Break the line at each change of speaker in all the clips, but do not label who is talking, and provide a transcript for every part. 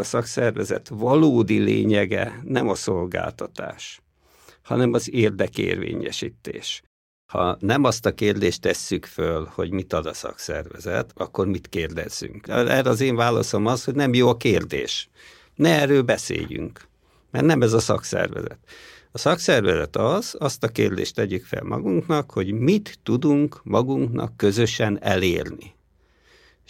A szakszervezet valódi lényege nem a szolgáltatás, hanem az érdekérvényesítés. Ha nem azt a kérdést tesszük föl, hogy mit ad a szakszervezet, akkor mit kérdezzünk? Erre az én válaszom az, hogy nem jó a kérdés. Ne erről beszéljünk, mert nem ez a szakszervezet. A szakszervezet az, azt a kérdést tegyük fel magunknak, hogy mit tudunk magunknak közösen elérni.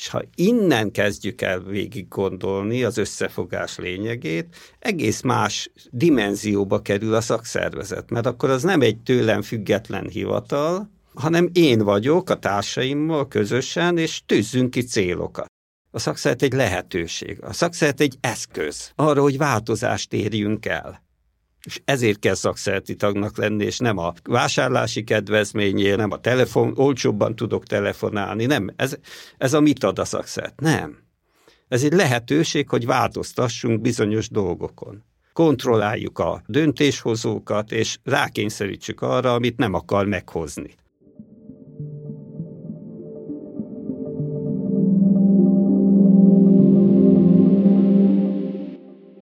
És ha innen kezdjük el végig gondolni az összefogás lényegét, egész más dimenzióba kerül a szakszervezet, mert akkor az nem egy tőlem független hivatal, hanem én vagyok a társaimmal közösen, és tűzzünk ki célokat. A szakszervezet egy lehetőség, a szakszervezet egy eszköz arra, hogy változást érjünk el és ezért kell szakszerti tagnak lenni, és nem a vásárlási kedvezményért, nem a telefon, olcsóbban tudok telefonálni, nem, ez, ez a mit ad a szakszert, nem. Ez egy lehetőség, hogy változtassunk bizonyos dolgokon. Kontrolláljuk a döntéshozókat, és rákényszerítsük arra, amit nem akar meghozni.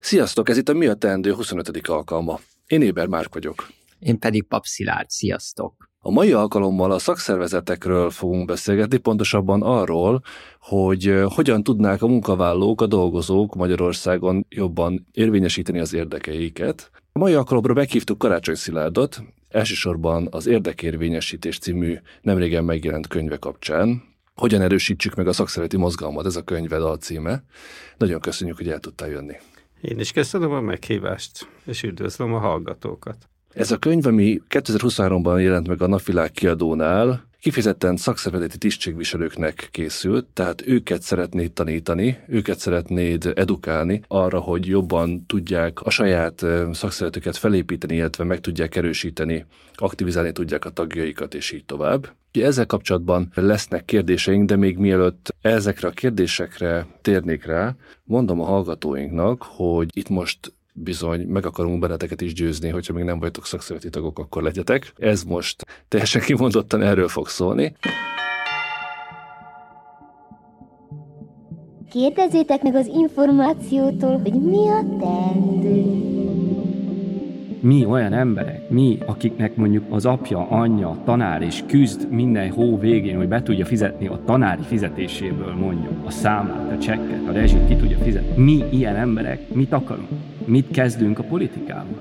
Sziasztok, ez itt a Mi a Teendő 25. alkalma. Én Éber Márk vagyok.
Én pedig Pap Szilárd, sziasztok!
A mai alkalommal a szakszervezetekről fogunk beszélgetni, pontosabban arról, hogy hogyan tudnák a munkavállalók, a dolgozók Magyarországon jobban érvényesíteni az érdekeiket. A mai alkalomra meghívtuk Karácsony Szilárdot, elsősorban az Érdekérvényesítés című nemrégen megjelent könyve kapcsán, hogyan erősítsük meg a szakszereti mozgalmat, ez a könyved alcíme. Nagyon köszönjük, hogy el tudtál jönni.
Én is köszönöm a meghívást, és üdvözlöm a hallgatókat.
Ez a könyv, ami 2023-ban jelent meg a Napvilág kiadónál, kifejezetten szakszervezeti tisztségviselőknek készült, tehát őket szeretnéd tanítani, őket szeretnéd edukálni arra, hogy jobban tudják a saját szakszervezetüket felépíteni, illetve meg tudják erősíteni, aktivizálni tudják a tagjaikat, és így tovább. Ezzel kapcsolatban lesznek kérdéseink, de még mielőtt ezekre a kérdésekre térnék rá, mondom a hallgatóinknak, hogy itt most bizony meg akarunk benneteket is győzni, hogyha még nem vagytok szakszervezeti tagok, akkor legyetek. Ez most teljesen kimondottan erről fog szólni.
Kérdezzétek meg az információtól, hogy mi a teendő
mi olyan emberek, mi, akiknek mondjuk az apja, anyja, tanár és küzd minden hó végén, hogy be tudja fizetni a tanári fizetéséből mondjuk a számlát, a csekket, a rezsit ki tudja fizetni. Mi ilyen emberek mit akarunk? Mit kezdünk a politikával?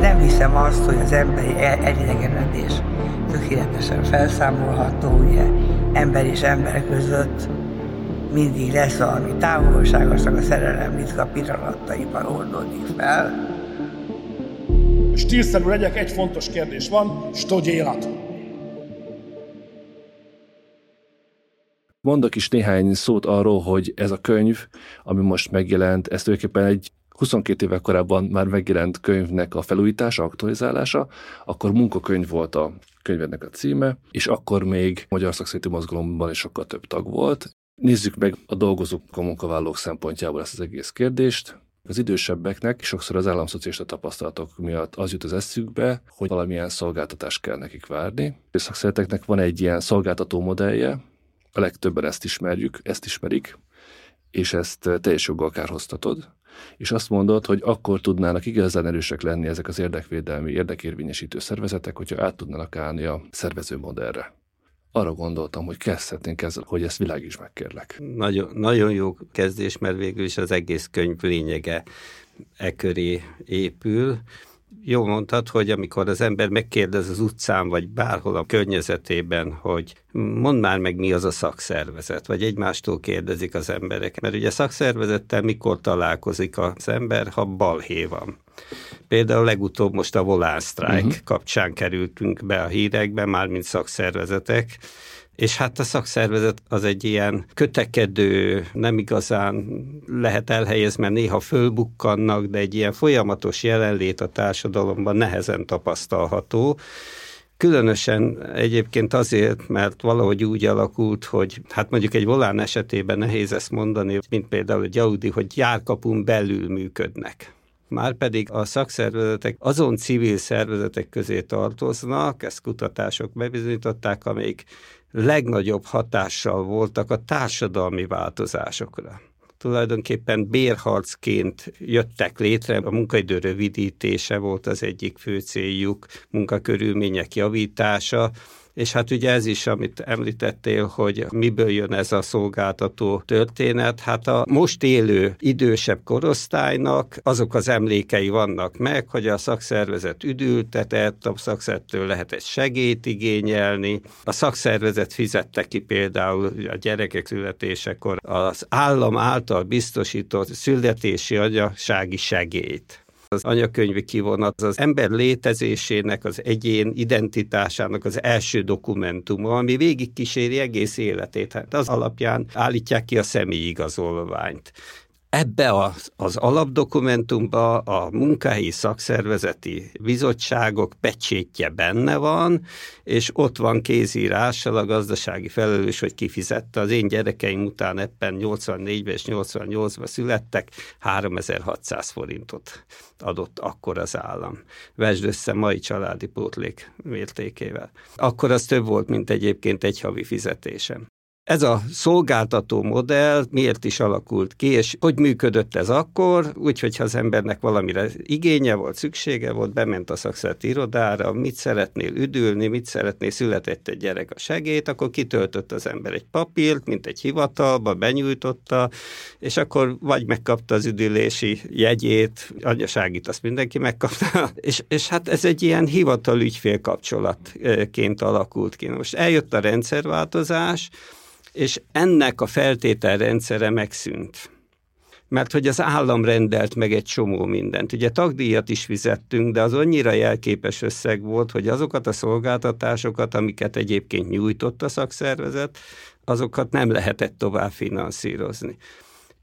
Nem hiszem azt, hogy az emberi elidegenedés tökéletesen felszámolható, ugye ember és ember között mindig lesz valami távolságosak a szerelem ritka pillanataiban oldódik fel.
Stílszerű legyek, egy fontos kérdés van, hogy élet.
Mondok is néhány szót arról, hogy ez a könyv, ami most megjelent, ez tulajdonképpen egy 22 évvel korábban már megjelent könyvnek a felújítása, aktualizálása, akkor munkakönyv volt a könyvednek a címe, és akkor még Magyar Szakszereti Mozgalomban is sokkal több tag volt. Nézzük meg a dolgozók, a munkavállalók szempontjából ezt az egész kérdést. Az idősebbeknek sokszor az államszocialista tapasztalatok miatt az jut az eszükbe, hogy valamilyen szolgáltatást kell nekik várni. A szakszereteknek van egy ilyen szolgáltató modellje, a legtöbben ezt ismerjük, ezt ismerik, és ezt teljes joggal kárhoztatod és azt mondod, hogy akkor tudnának igazán erősek lenni ezek az érdekvédelmi, érdekérvényesítő szervezetek, hogyha át tudnának állni a szervező modellre. Arra gondoltam, hogy kezdhetnénk ezzel, hogy ezt világíts meg, kérlek.
Nagyon, nagyon jó kezdés, mert végül is az egész könyv lényege e köré épül. Jó mondtad, hogy amikor az ember megkérdez az utcán, vagy bárhol a környezetében, hogy mondd már meg, mi az a szakszervezet, vagy egymástól kérdezik az emberek. Mert ugye szakszervezettel mikor találkozik az ember, ha balhé van. Például legutóbb most a Volán Strike uh-huh. kapcsán kerültünk be a hírekbe, mármint szakszervezetek, és hát a szakszervezet az egy ilyen kötekedő, nem igazán lehet elhelyezni, mert néha fölbukkannak, de egy ilyen folyamatos jelenlét a társadalomban nehezen tapasztalható. Különösen egyébként azért, mert valahogy úgy alakult, hogy hát mondjuk egy volán esetében nehéz ezt mondani, mint például egy Audi, hogy járkapun belül működnek. Márpedig a szakszervezetek azon civil szervezetek közé tartoznak, ezt kutatások bebizonyították, amelyik legnagyobb hatással voltak a társadalmi változásokra. Tulajdonképpen bérharcként jöttek létre, a munkaidő rövidítése volt az egyik fő céljuk, munkakörülmények javítása, és hát ugye ez is, amit említettél, hogy miből jön ez a szolgáltató történet, hát a most élő idősebb korosztálynak azok az emlékei vannak meg, hogy a szakszervezet üdültetett, a szakszervezettől lehetett segélyt igényelni, a szakszervezet fizette ki például a gyerekek születésekor az állam által biztosított születési anyasági segélyt az anyakönyvi kivonat az ember létezésének, az egyén identitásának az első dokumentuma, ami végigkíséri egész életét. Hát az alapján állítják ki a személyigazolványt ebbe az, az alapdokumentumba a munkahelyi szakszervezeti bizottságok pecsétje benne van, és ott van kézírással a gazdasági felelős, hogy kifizette. Az én gyerekeim után ebben 84-ben és 88-ban születtek, 3600 forintot adott akkor az állam. Vesd össze mai családi pótlék mértékével. Akkor az több volt, mint egyébként egy havi fizetésem. Ez a szolgáltató modell miért is alakult ki, és hogy működött ez akkor, úgyhogy ha az embernek valamire igénye volt, szüksége volt, bement a szakszereti irodára, mit szeretnél üdülni, mit szeretnél, született egy gyerek a segét, akkor kitöltött az ember egy papírt, mint egy hivatalba, benyújtotta, és akkor vagy megkapta az üdülési jegyét, anyaságit azt mindenki megkapta, és, és hát ez egy ilyen hivatal ügyfél kapcsolatként alakult ki. Most eljött a rendszerváltozás, és ennek a feltételrendszere megszűnt. Mert hogy az állam rendelt meg egy csomó mindent. Ugye tagdíjat is fizettünk, de az annyira jelképes összeg volt, hogy azokat a szolgáltatásokat, amiket egyébként nyújtott a szakszervezet, azokat nem lehetett tovább finanszírozni.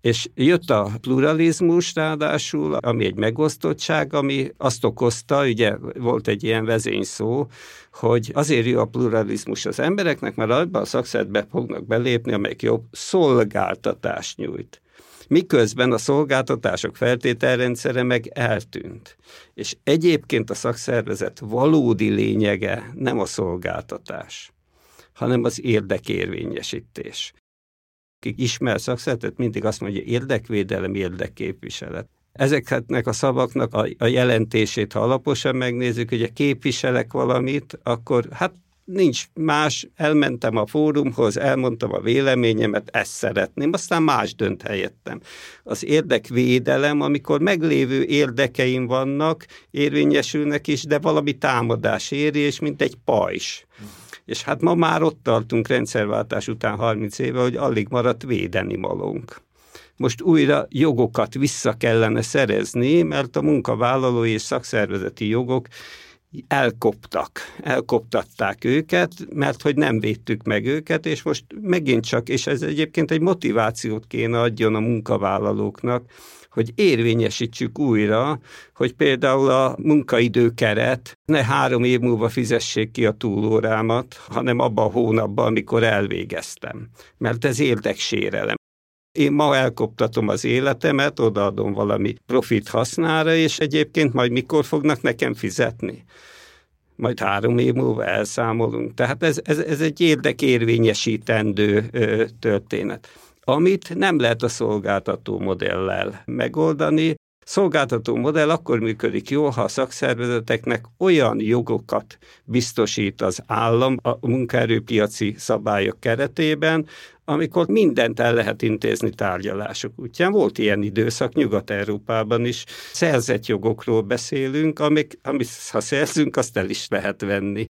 És jött a pluralizmus ráadásul, ami egy megosztottság, ami azt okozta, ugye volt egy ilyen vezényszó, hogy azért jó a pluralizmus az embereknek, mert abban a szakszeretbe fognak belépni, amelyik jobb szolgáltatást nyújt miközben a szolgáltatások feltételrendszere meg eltűnt. És egyébként a szakszervezet valódi lényege nem a szolgáltatás, hanem az érdekérvényesítés akik ismer szakszeretet, mindig azt mondja, érdekvédelem, érdekképviselet. Ezeknek a szavaknak a, a jelentését, ha alaposan megnézzük, hogy képviselek valamit, akkor hát nincs más, elmentem a fórumhoz, elmondtam a véleményemet, ezt szeretném, aztán más dönt helyettem. Az érdekvédelem, amikor meglévő érdekeim vannak, érvényesülnek is, de valami támadás éri, és mint egy pajs. És hát ma már ott tartunk rendszerváltás után 30 éve, hogy alig maradt védeni malónk. Most újra jogokat vissza kellene szerezni, mert a munkavállalói és szakszervezeti jogok elkoptak, elkoptatták őket, mert hogy nem védtük meg őket, és most megint csak, és ez egyébként egy motivációt kéne adjon a munkavállalóknak, hogy érvényesítsük újra, hogy például a munkaidőkeret ne három év múlva fizessék ki a túlórámat, hanem abban a hónapban, amikor elvégeztem. Mert ez érdeksérelem. Én ma elkoptatom az életemet, odaadom valami profit hasznára, és egyébként majd mikor fognak nekem fizetni? majd három év múlva elszámolunk. Tehát ez, ez, ez egy érdekérvényesítendő ö, történet amit nem lehet a szolgáltató modellel megoldani. Szolgáltató modell akkor működik jól, ha a szakszervezeteknek olyan jogokat biztosít az állam a munkaerőpiaci szabályok keretében, amikor mindent el lehet intézni tárgyalások útján. Volt ilyen időszak Nyugat-Európában is. Szerzett jogokról beszélünk, amik, amit ha szerzünk, azt el is lehet venni.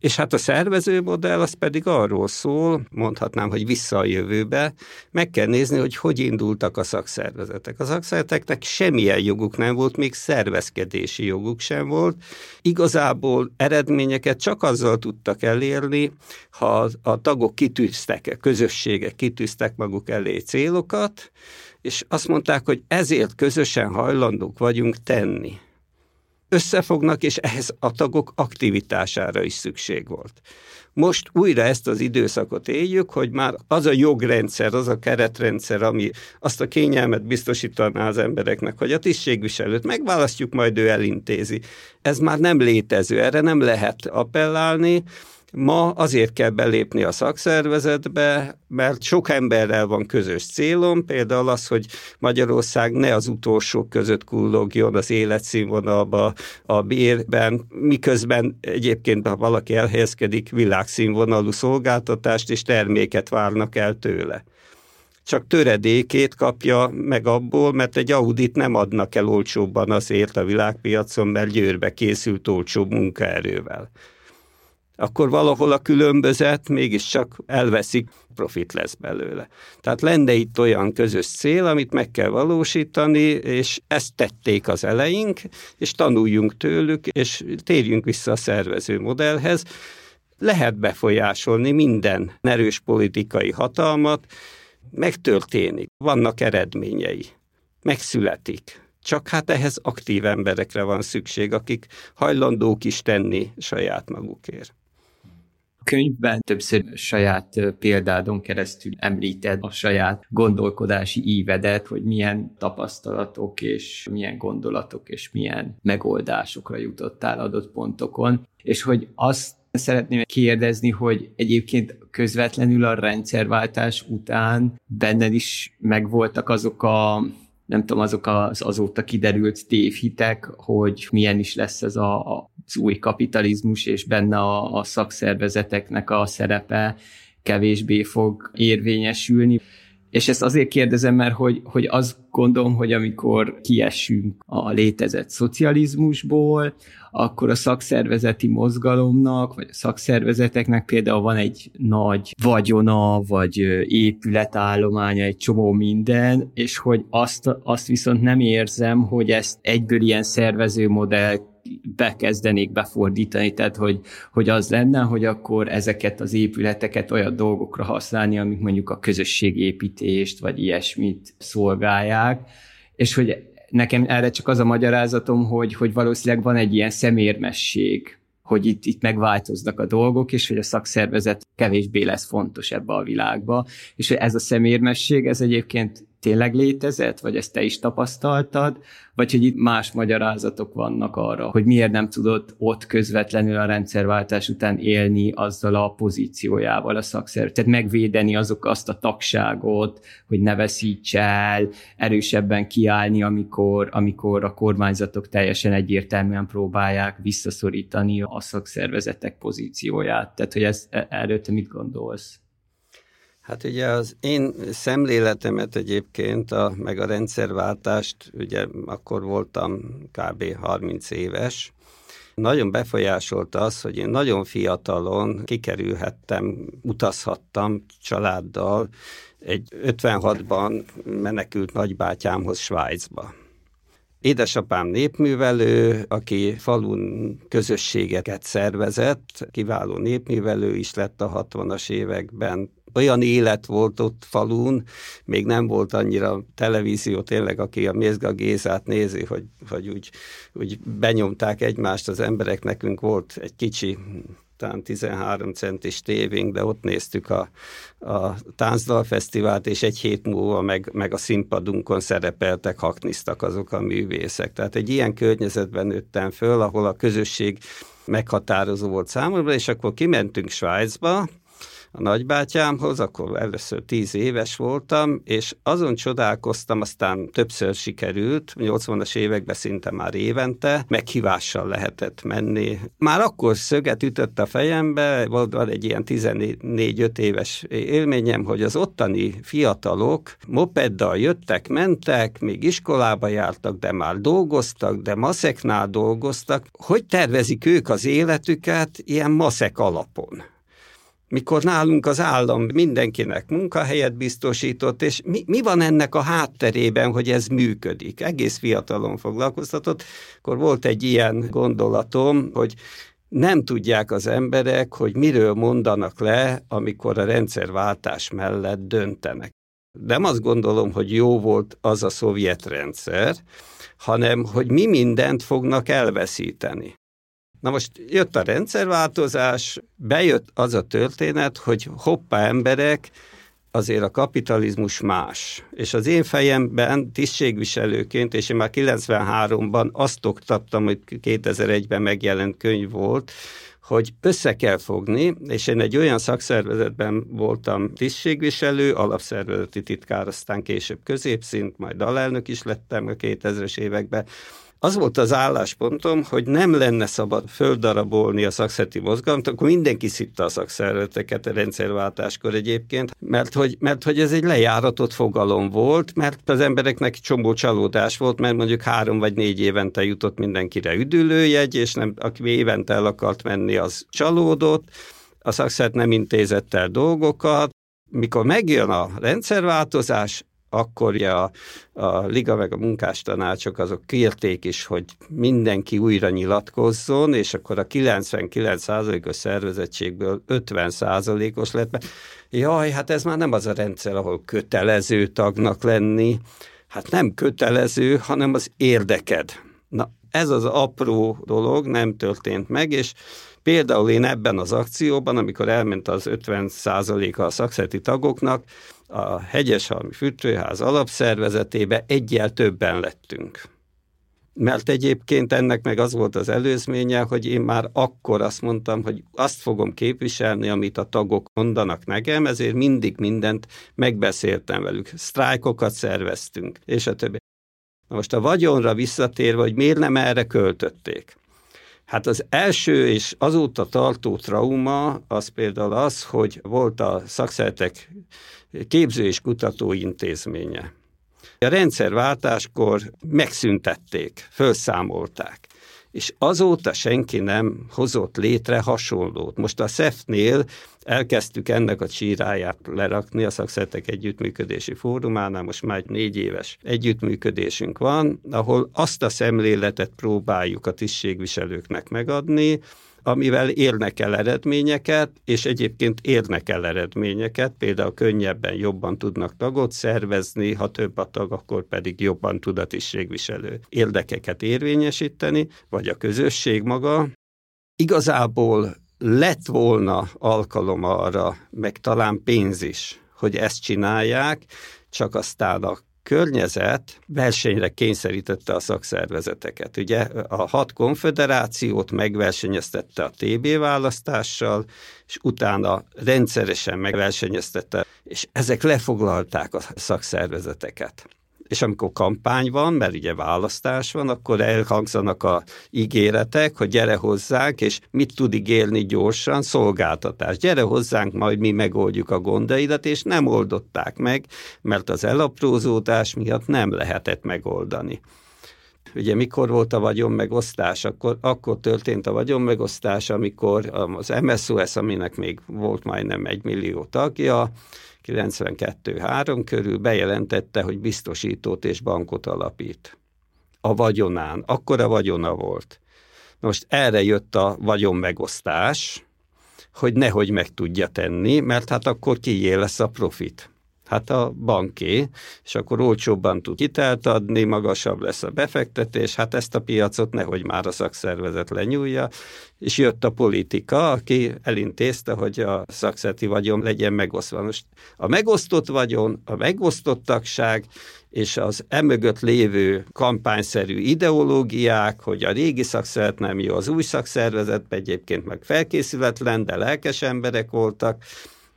És hát a szervező modell az pedig arról szól, mondhatnám, hogy vissza a jövőbe, meg kell nézni, hogy hogy indultak a szakszervezetek. A szakszervezeteknek semmilyen joguk nem volt, még szervezkedési joguk sem volt. Igazából eredményeket csak azzal tudtak elérni, ha a tagok kitűztek, a közösségek kitűztek maguk elé célokat, és azt mondták, hogy ezért közösen hajlandók vagyunk tenni összefognak, és ehhez a tagok aktivitására is szükség volt. Most újra ezt az időszakot éljük, hogy már az a jogrendszer, az a keretrendszer, ami azt a kényelmet biztosítaná az embereknek, hogy a tisztségviselőt megválasztjuk, majd ő elintézi. Ez már nem létező, erre nem lehet appellálni, Ma azért kell belépni a szakszervezetbe, mert sok emberrel van közös célom, például az, hogy Magyarország ne az utolsók között kullogjon az életszínvonalba, a bérben, miközben egyébként, ha valaki elhelyezkedik, világszínvonalú szolgáltatást és terméket várnak el tőle. Csak töredékét kapja meg abból, mert egy Audit nem adnak el olcsóbban azért a világpiacon, mert győrbe készült olcsóbb munkaerővel akkor valahol a különbözet mégiscsak elveszik, profit lesz belőle. Tehát lenne itt olyan közös cél, amit meg kell valósítani, és ezt tették az eleink, és tanuljunk tőlük, és térjünk vissza a szervező modellhez. Lehet befolyásolni minden erős politikai hatalmat, megtörténik, vannak eredményei, megszületik. Csak hát ehhez aktív emberekre van szükség, akik hajlandók is tenni saját magukért
könyvben. Többször saját példádon keresztül említed a saját gondolkodási ívedet, hogy milyen tapasztalatok és milyen gondolatok és milyen megoldásokra jutottál adott pontokon, és hogy azt szeretném kérdezni, hogy egyébként közvetlenül a rendszerváltás után benned is megvoltak azok a nem tudom, azok az azóta kiderült tévhitek, hogy milyen is lesz ez a, az új kapitalizmus, és benne a, a szakszervezeteknek a szerepe kevésbé fog érvényesülni. És ezt azért kérdezem, mert hogy, hogy azt gondolom, hogy amikor kiessünk a létezett szocializmusból, akkor a szakszervezeti mozgalomnak, vagy a szakszervezeteknek például van egy nagy vagyona, vagy épületállománya, egy csomó minden, és hogy azt, azt viszont nem érzem, hogy ezt egyből ilyen szervező modell bekezdenék befordítani, tehát hogy, hogy az lenne, hogy akkor ezeket az épületeket olyan dolgokra használni, amik mondjuk a közösségépítést, vagy ilyesmit szolgálják, és hogy nekem erre csak az a magyarázatom, hogy, hogy valószínűleg van egy ilyen szemérmesség, hogy itt, itt megváltoznak a dolgok, és hogy a szakszervezet kevésbé lesz fontos ebbe a világba, és hogy ez a szemérmesség, ez egyébként tényleg létezett, vagy ezt te is tapasztaltad, vagy hogy itt más magyarázatok vannak arra, hogy miért nem tudott ott közvetlenül a rendszerváltás után élni azzal a pozíciójával a szakszervezet, tehát megvédeni azok azt a tagságot, hogy ne veszíts el, erősebben kiállni, amikor, amikor a kormányzatok teljesen egyértelműen próbálják visszaszorítani a szakszervezetek pozícióját. Tehát, hogy ez, erről te mit gondolsz?
Hát ugye az én szemléletemet egyébként, a, meg a rendszerváltást, ugye akkor voltam kb. 30 éves, nagyon befolyásolta az, hogy én nagyon fiatalon kikerülhettem, utazhattam családdal, egy 56-ban menekült nagybátyámhoz Svájcba. Édesapám népművelő, aki falun közösségeket szervezett, kiváló népművelő is lett a 60-as években, olyan élet volt ott falun, még nem volt annyira televízió, tényleg, aki a Mézga Gézát nézi, hogy, hogy úgy, úgy benyomták egymást az emberek, nekünk volt egy kicsi talán 13 centis tévénk, de ott néztük a, a táncdalfesztivált, és egy hét múlva meg, meg a színpadunkon szerepeltek, hakniztak azok a művészek. Tehát egy ilyen környezetben nőttem föl, ahol a közösség meghatározó volt számomra, és akkor kimentünk Svájcba, a nagybátyámhoz, akkor először tíz éves voltam, és azon csodálkoztam, aztán többször sikerült, 80-as években szinte már évente, meghívással lehetett menni. Már akkor szöget ütött a fejembe, volt egy ilyen 14-5 éves élményem, hogy az ottani fiatalok mopeddal jöttek, mentek, még iskolába jártak, de már dolgoztak, de maszeknál dolgoztak. Hogy tervezik ők az életüket ilyen maszek alapon? Mikor nálunk az állam mindenkinek munkahelyet biztosított, és mi, mi van ennek a hátterében, hogy ez működik? Egész fiatalon foglalkoztatott. Akkor volt egy ilyen gondolatom, hogy nem tudják az emberek, hogy miről mondanak le, amikor a rendszerváltás mellett döntenek. Nem azt gondolom, hogy jó volt az a szovjet rendszer, hanem hogy mi mindent fognak elveszíteni. Na most jött a rendszerváltozás, bejött az a történet, hogy hoppá emberek, azért a kapitalizmus más. És az én fejemben tisztségviselőként, és én már 93-ban azt oktattam, hogy 2001-ben megjelent könyv volt, hogy össze kell fogni, és én egy olyan szakszervezetben voltam tisztségviselő, alapszervezeti titkár, aztán később középszint, majd alelnök is lettem a 2000-es években, az volt az álláspontom, hogy nem lenne szabad földarabolni a szakszeti mozgalmat, akkor mindenki szitta a szakszervezeteket a rendszerváltáskor egyébként, mert hogy, mert hogy ez egy lejáratott fogalom volt, mert az embereknek csomó csalódás volt, mert mondjuk három vagy négy évente jutott mindenkire üdülőjegy, és nem, aki évente el akart menni, az csalódott, a szakszert nem intézett el dolgokat, mikor megjön a rendszerváltozás, akkor a, a Liga meg a munkástanácsok azok kérték is, hogy mindenki újra nyilatkozzon, és akkor a 99%-os szervezettségből 50%-os lett, mert jaj, hát ez már nem az a rendszer, ahol kötelező tagnak lenni, hát nem kötelező, hanem az érdeked. Na, ez az apró dolog nem történt meg, és például én ebben az akcióban, amikor elment az 50%-a a szakszeti tagoknak, a Hegyeshalmi Fűtőház alapszervezetébe egyel többen lettünk. Mert egyébként ennek meg az volt az előzménye, hogy én már akkor azt mondtam, hogy azt fogom képviselni, amit a tagok mondanak nekem, ezért mindig mindent megbeszéltem velük. Sztrájkokat szerveztünk, és a többi. Na most a vagyonra visszatérve, hogy miért nem erre költötték. Hát az első és azóta tartó trauma az például az, hogy volt a szakszertek képző és kutató intézménye. A rendszerváltáskor megszüntették, felszámolták és azóta senki nem hozott létre hasonlót. Most a SZEF-nél elkezdtük ennek a csíráját lerakni a szakszertek együttműködési fórumánál, most már egy négy éves együttműködésünk van, ahol azt a szemléletet próbáljuk a tisztségviselőknek megadni, amivel érnek el eredményeket, és egyébként érnek el eredményeket, például könnyebben, jobban tudnak tagot szervezni, ha több a tag, akkor pedig jobban tud a tisztségviselő érdekeket érvényesíteni, vagy a közösség maga. Igazából lett volna alkalom arra, meg talán pénz is, hogy ezt csinálják, csak aztán a környezet versenyre kényszerítette a szakszervezeteket. Ugye a hat konfederációt megversenyeztette a TB választással, és utána rendszeresen megversenyeztette, és ezek lefoglalták a szakszervezeteket és amikor kampány van, mert ugye választás van, akkor elhangzanak a ígéretek, hogy gyere hozzánk, és mit tud ígérni gyorsan? Szolgáltatás. Gyere hozzánk, majd mi megoldjuk a gondaidat, és nem oldották meg, mert az elaprózódás miatt nem lehetett megoldani. Ugye mikor volt a vagyonmegosztás? Akkor, akkor történt a vagyonmegosztás, amikor az MSOS, aminek még volt majdnem egy millió tagja, 92-3 körül bejelentette, hogy biztosítót és bankot alapít. A vagyonán. Akkor a vagyona volt. Most erre jött a vagyon megosztás, hogy nehogy meg tudja tenni, mert hát akkor kié lesz a profit. Hát a banké, és akkor olcsóbban tud hitelt adni, magasabb lesz a befektetés, hát ezt a piacot nehogy már a szakszervezet lenyúlja, és jött a politika, aki elintézte, hogy a szakszeti vagyon legyen megosztva. Most a megosztott vagyon, a megosztott tagság, és az emögött lévő kampányszerű ideológiák, hogy a régi szakszervezet nem jó, az új szakszervezet egyébként meg felkészületlen, de lelkes emberek voltak,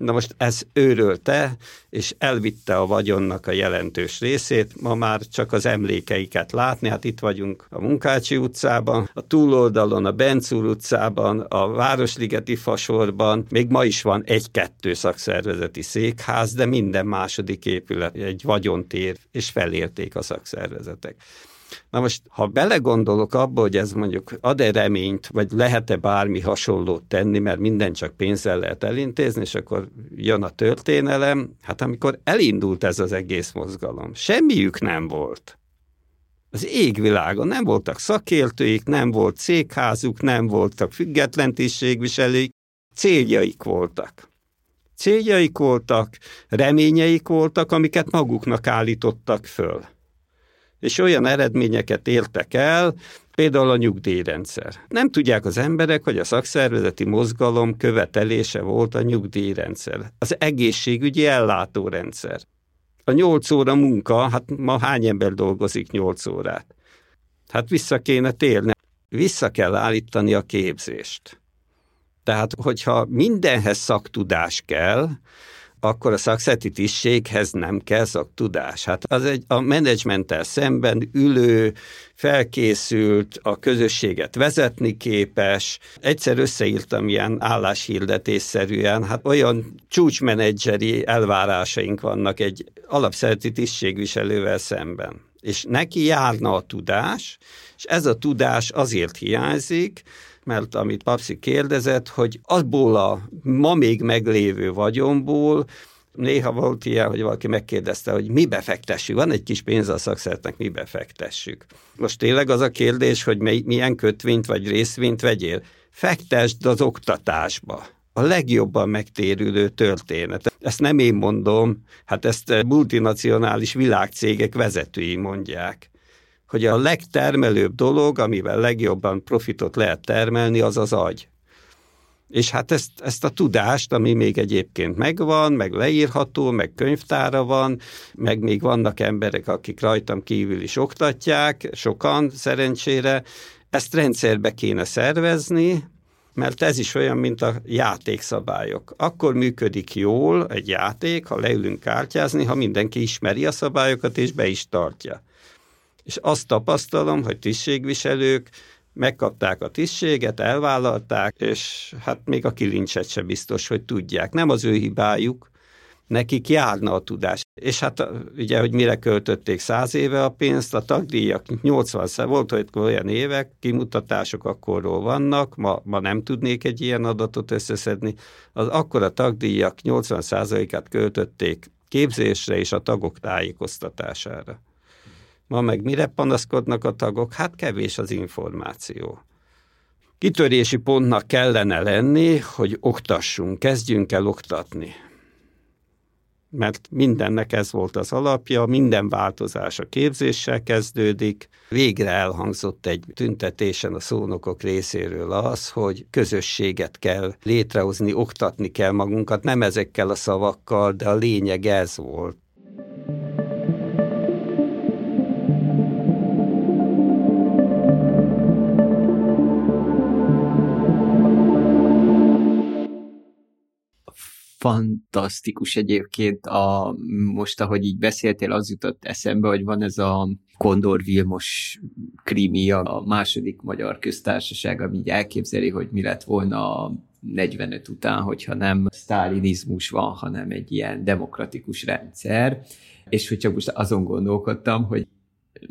Na most ez őrölte, és elvitte a vagyonnak a jelentős részét, ma már csak az emlékeiket látni, hát itt vagyunk a Munkácsi utcában, a túloldalon, a Bencúr utcában, a Városligeti fasorban, még ma is van egy-kettő szakszervezeti székház, de minden második épület egy vagyontér, és felérték a szakszervezetek. Na most, ha belegondolok abba, hogy ez mondjuk ad-e reményt, vagy lehet-e bármi hasonlót tenni, mert minden csak pénzzel lehet elintézni, és akkor jön a történelem, hát amikor elindult ez az egész mozgalom, semmiük nem volt. Az égvilágon nem voltak szakértőik, nem volt cégházuk, nem voltak független tisztségviselőik, céljaik voltak. Céljaik voltak, reményeik voltak, amiket maguknak állítottak föl és olyan eredményeket értek el, például a nyugdíjrendszer. Nem tudják az emberek, hogy a szakszervezeti mozgalom követelése volt a nyugdíjrendszer, az egészségügyi ellátórendszer. A nyolc óra munka, hát ma hány ember dolgozik nyolc órát? Hát vissza kéne térni, vissza kell állítani a képzést. Tehát, hogyha mindenhez szaktudás kell, akkor a szakszeti tisztséghez nem kell szaktudás. Hát az egy a menedzsmenttel szemben ülő, felkészült, a közösséget vezetni képes. Egyszer összeírtam ilyen álláshirdetésszerűen, hát olyan csúcsmenedzseri elvárásaink vannak egy alapszereti tisztségviselővel szemben. És neki járna a tudás, és ez a tudás azért hiányzik, mert amit Papszi kérdezett, hogy abból a ma még meglévő vagyomból Néha volt ilyen, hogy valaki megkérdezte, hogy mi befektessük. Van egy kis pénz a szakszeretnek, mi befektessük. Most tényleg az a kérdés, hogy milyen kötvényt vagy részvényt vegyél. Fektesd az oktatásba. A legjobban megtérülő történet. Ezt nem én mondom, hát ezt multinacionális világcégek vezetői mondják hogy a legtermelőbb dolog, amivel legjobban profitot lehet termelni, az az agy. És hát ezt, ezt a tudást, ami még egyébként megvan, meg leírható, meg könyvtára van, meg még vannak emberek, akik rajtam kívül is oktatják, sokan szerencsére, ezt rendszerbe kéne szervezni, mert ez is olyan, mint a játékszabályok. Akkor működik jól egy játék, ha leülünk kártyázni, ha mindenki ismeri a szabályokat és be is tartja és azt tapasztalom, hogy tisztségviselők megkapták a tisztséget, elvállalták, és hát még a kilincset se biztos, hogy tudják. Nem az ő hibájuk, nekik járna a tudás. És hát ugye, hogy mire költötték száz éve a pénzt, a tagdíjak 80 szer volt, hogy olyan évek, kimutatások akkorról vannak, ma, ma nem tudnék egy ilyen adatot összeszedni, az akkor a tagdíjak 80%-át költötték képzésre és a tagok tájékoztatására. Ma meg mire panaszkodnak a tagok? Hát kevés az információ. Kitörési pontnak kellene lenni, hogy oktassunk, kezdjünk el oktatni. Mert mindennek ez volt az alapja, minden változás a képzéssel kezdődik. Végre elhangzott egy tüntetésen a szónokok részéről az, hogy közösséget kell létrehozni, oktatni kell magunkat, nem ezekkel a szavakkal, de a lényeg ez volt.
Fantasztikus egyébként a, most, ahogy így beszéltél, az jutott eszembe, hogy van ez a Kondor Vilmos krimi, a második magyar köztársaság, ami így elképzeli, hogy mi lett volna a 45 után, hogyha nem sztálinizmus van, hanem egy ilyen demokratikus rendszer. És hogyha most azon gondolkodtam, hogy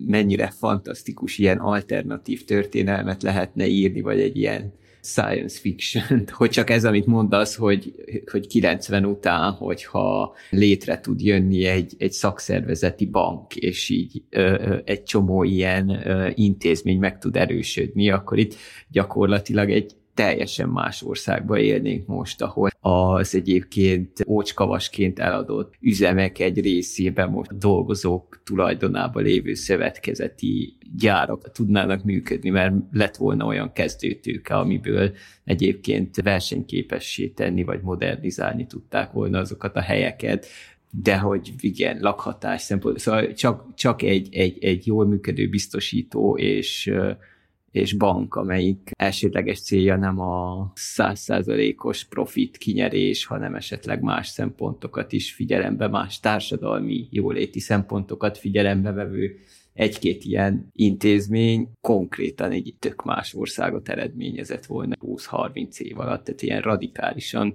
mennyire fantasztikus ilyen alternatív történelmet lehetne írni, vagy egy ilyen science fiction hogy csak ez, amit mondasz, hogy, hogy 90 után, hogyha létre tud jönni egy, egy szakszervezeti bank, és így ö, egy csomó ilyen ö, intézmény meg tud erősödni, akkor itt gyakorlatilag egy teljesen más országba élnénk most, ahol az egyébként ócskavasként eladott üzemek egy részében most dolgozók tulajdonában lévő szövetkezeti gyárak tudnának működni, mert lett volna olyan kezdőtőke, amiből egyébként versenyképessé tenni, vagy modernizálni tudták volna azokat a helyeket, de hogy igen, lakhatás szempont, szóval csak, csak egy, egy, egy jól működő biztosító és és bank, amelyik elsődleges célja nem a százszázalékos profit kinyerés, hanem esetleg más szempontokat is figyelembe, más társadalmi jóléti szempontokat figyelembe vevő egy-két ilyen intézmény konkrétan egy tök más országot eredményezett volna 20-30 év alatt, tehát ilyen radikálisan.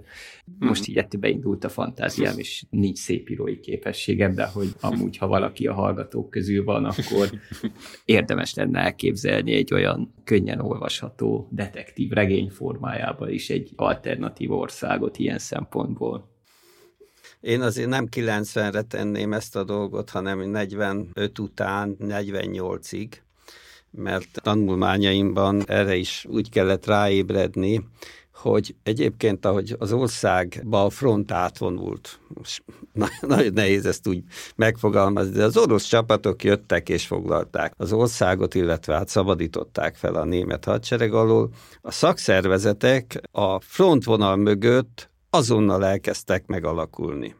Most így ettől beindult a fantáziám, és nincs szép írói képességem, de hogy amúgy, ha valaki a hallgatók közül van, akkor érdemes lenne elképzelni egy olyan könnyen olvasható detektív regény formájában is egy alternatív országot ilyen szempontból.
Én azért nem 90-re tenném ezt a dolgot, hanem 45 után 48-ig, mert tanulmányaimban erre is úgy kellett ráébredni, hogy egyébként, ahogy az országba a front átvonult, most nagyon nehéz ezt úgy megfogalmazni, de az orosz csapatok jöttek és foglalták az országot, illetve hát szabadították fel a német hadsereg alól. A szakszervezetek a frontvonal mögött azonnal elkezdtek megalakulni.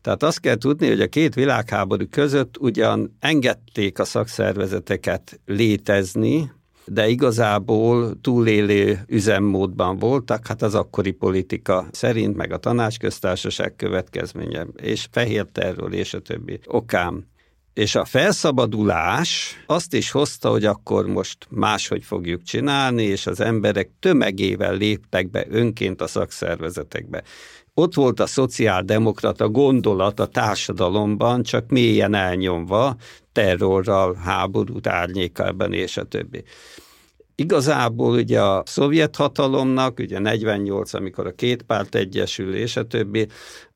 Tehát azt kell tudni, hogy a két világháború között ugyan engedték a szakszervezeteket létezni, de igazából túlélő üzemmódban voltak, hát az akkori politika szerint, meg a tanácsköztársaság következménye, és fehér terről, és a többi okám. És a felszabadulás azt is hozta, hogy akkor most máshogy fogjuk csinálni, és az emberek tömegével léptek be önként a szakszervezetekbe. Ott volt a szociáldemokrata gondolat a társadalomban, csak mélyen elnyomva, terrorral, háborút árnyékában és a többi. Igazából ugye a szovjet hatalomnak, ugye 48, amikor a két párt egyesül és a többi,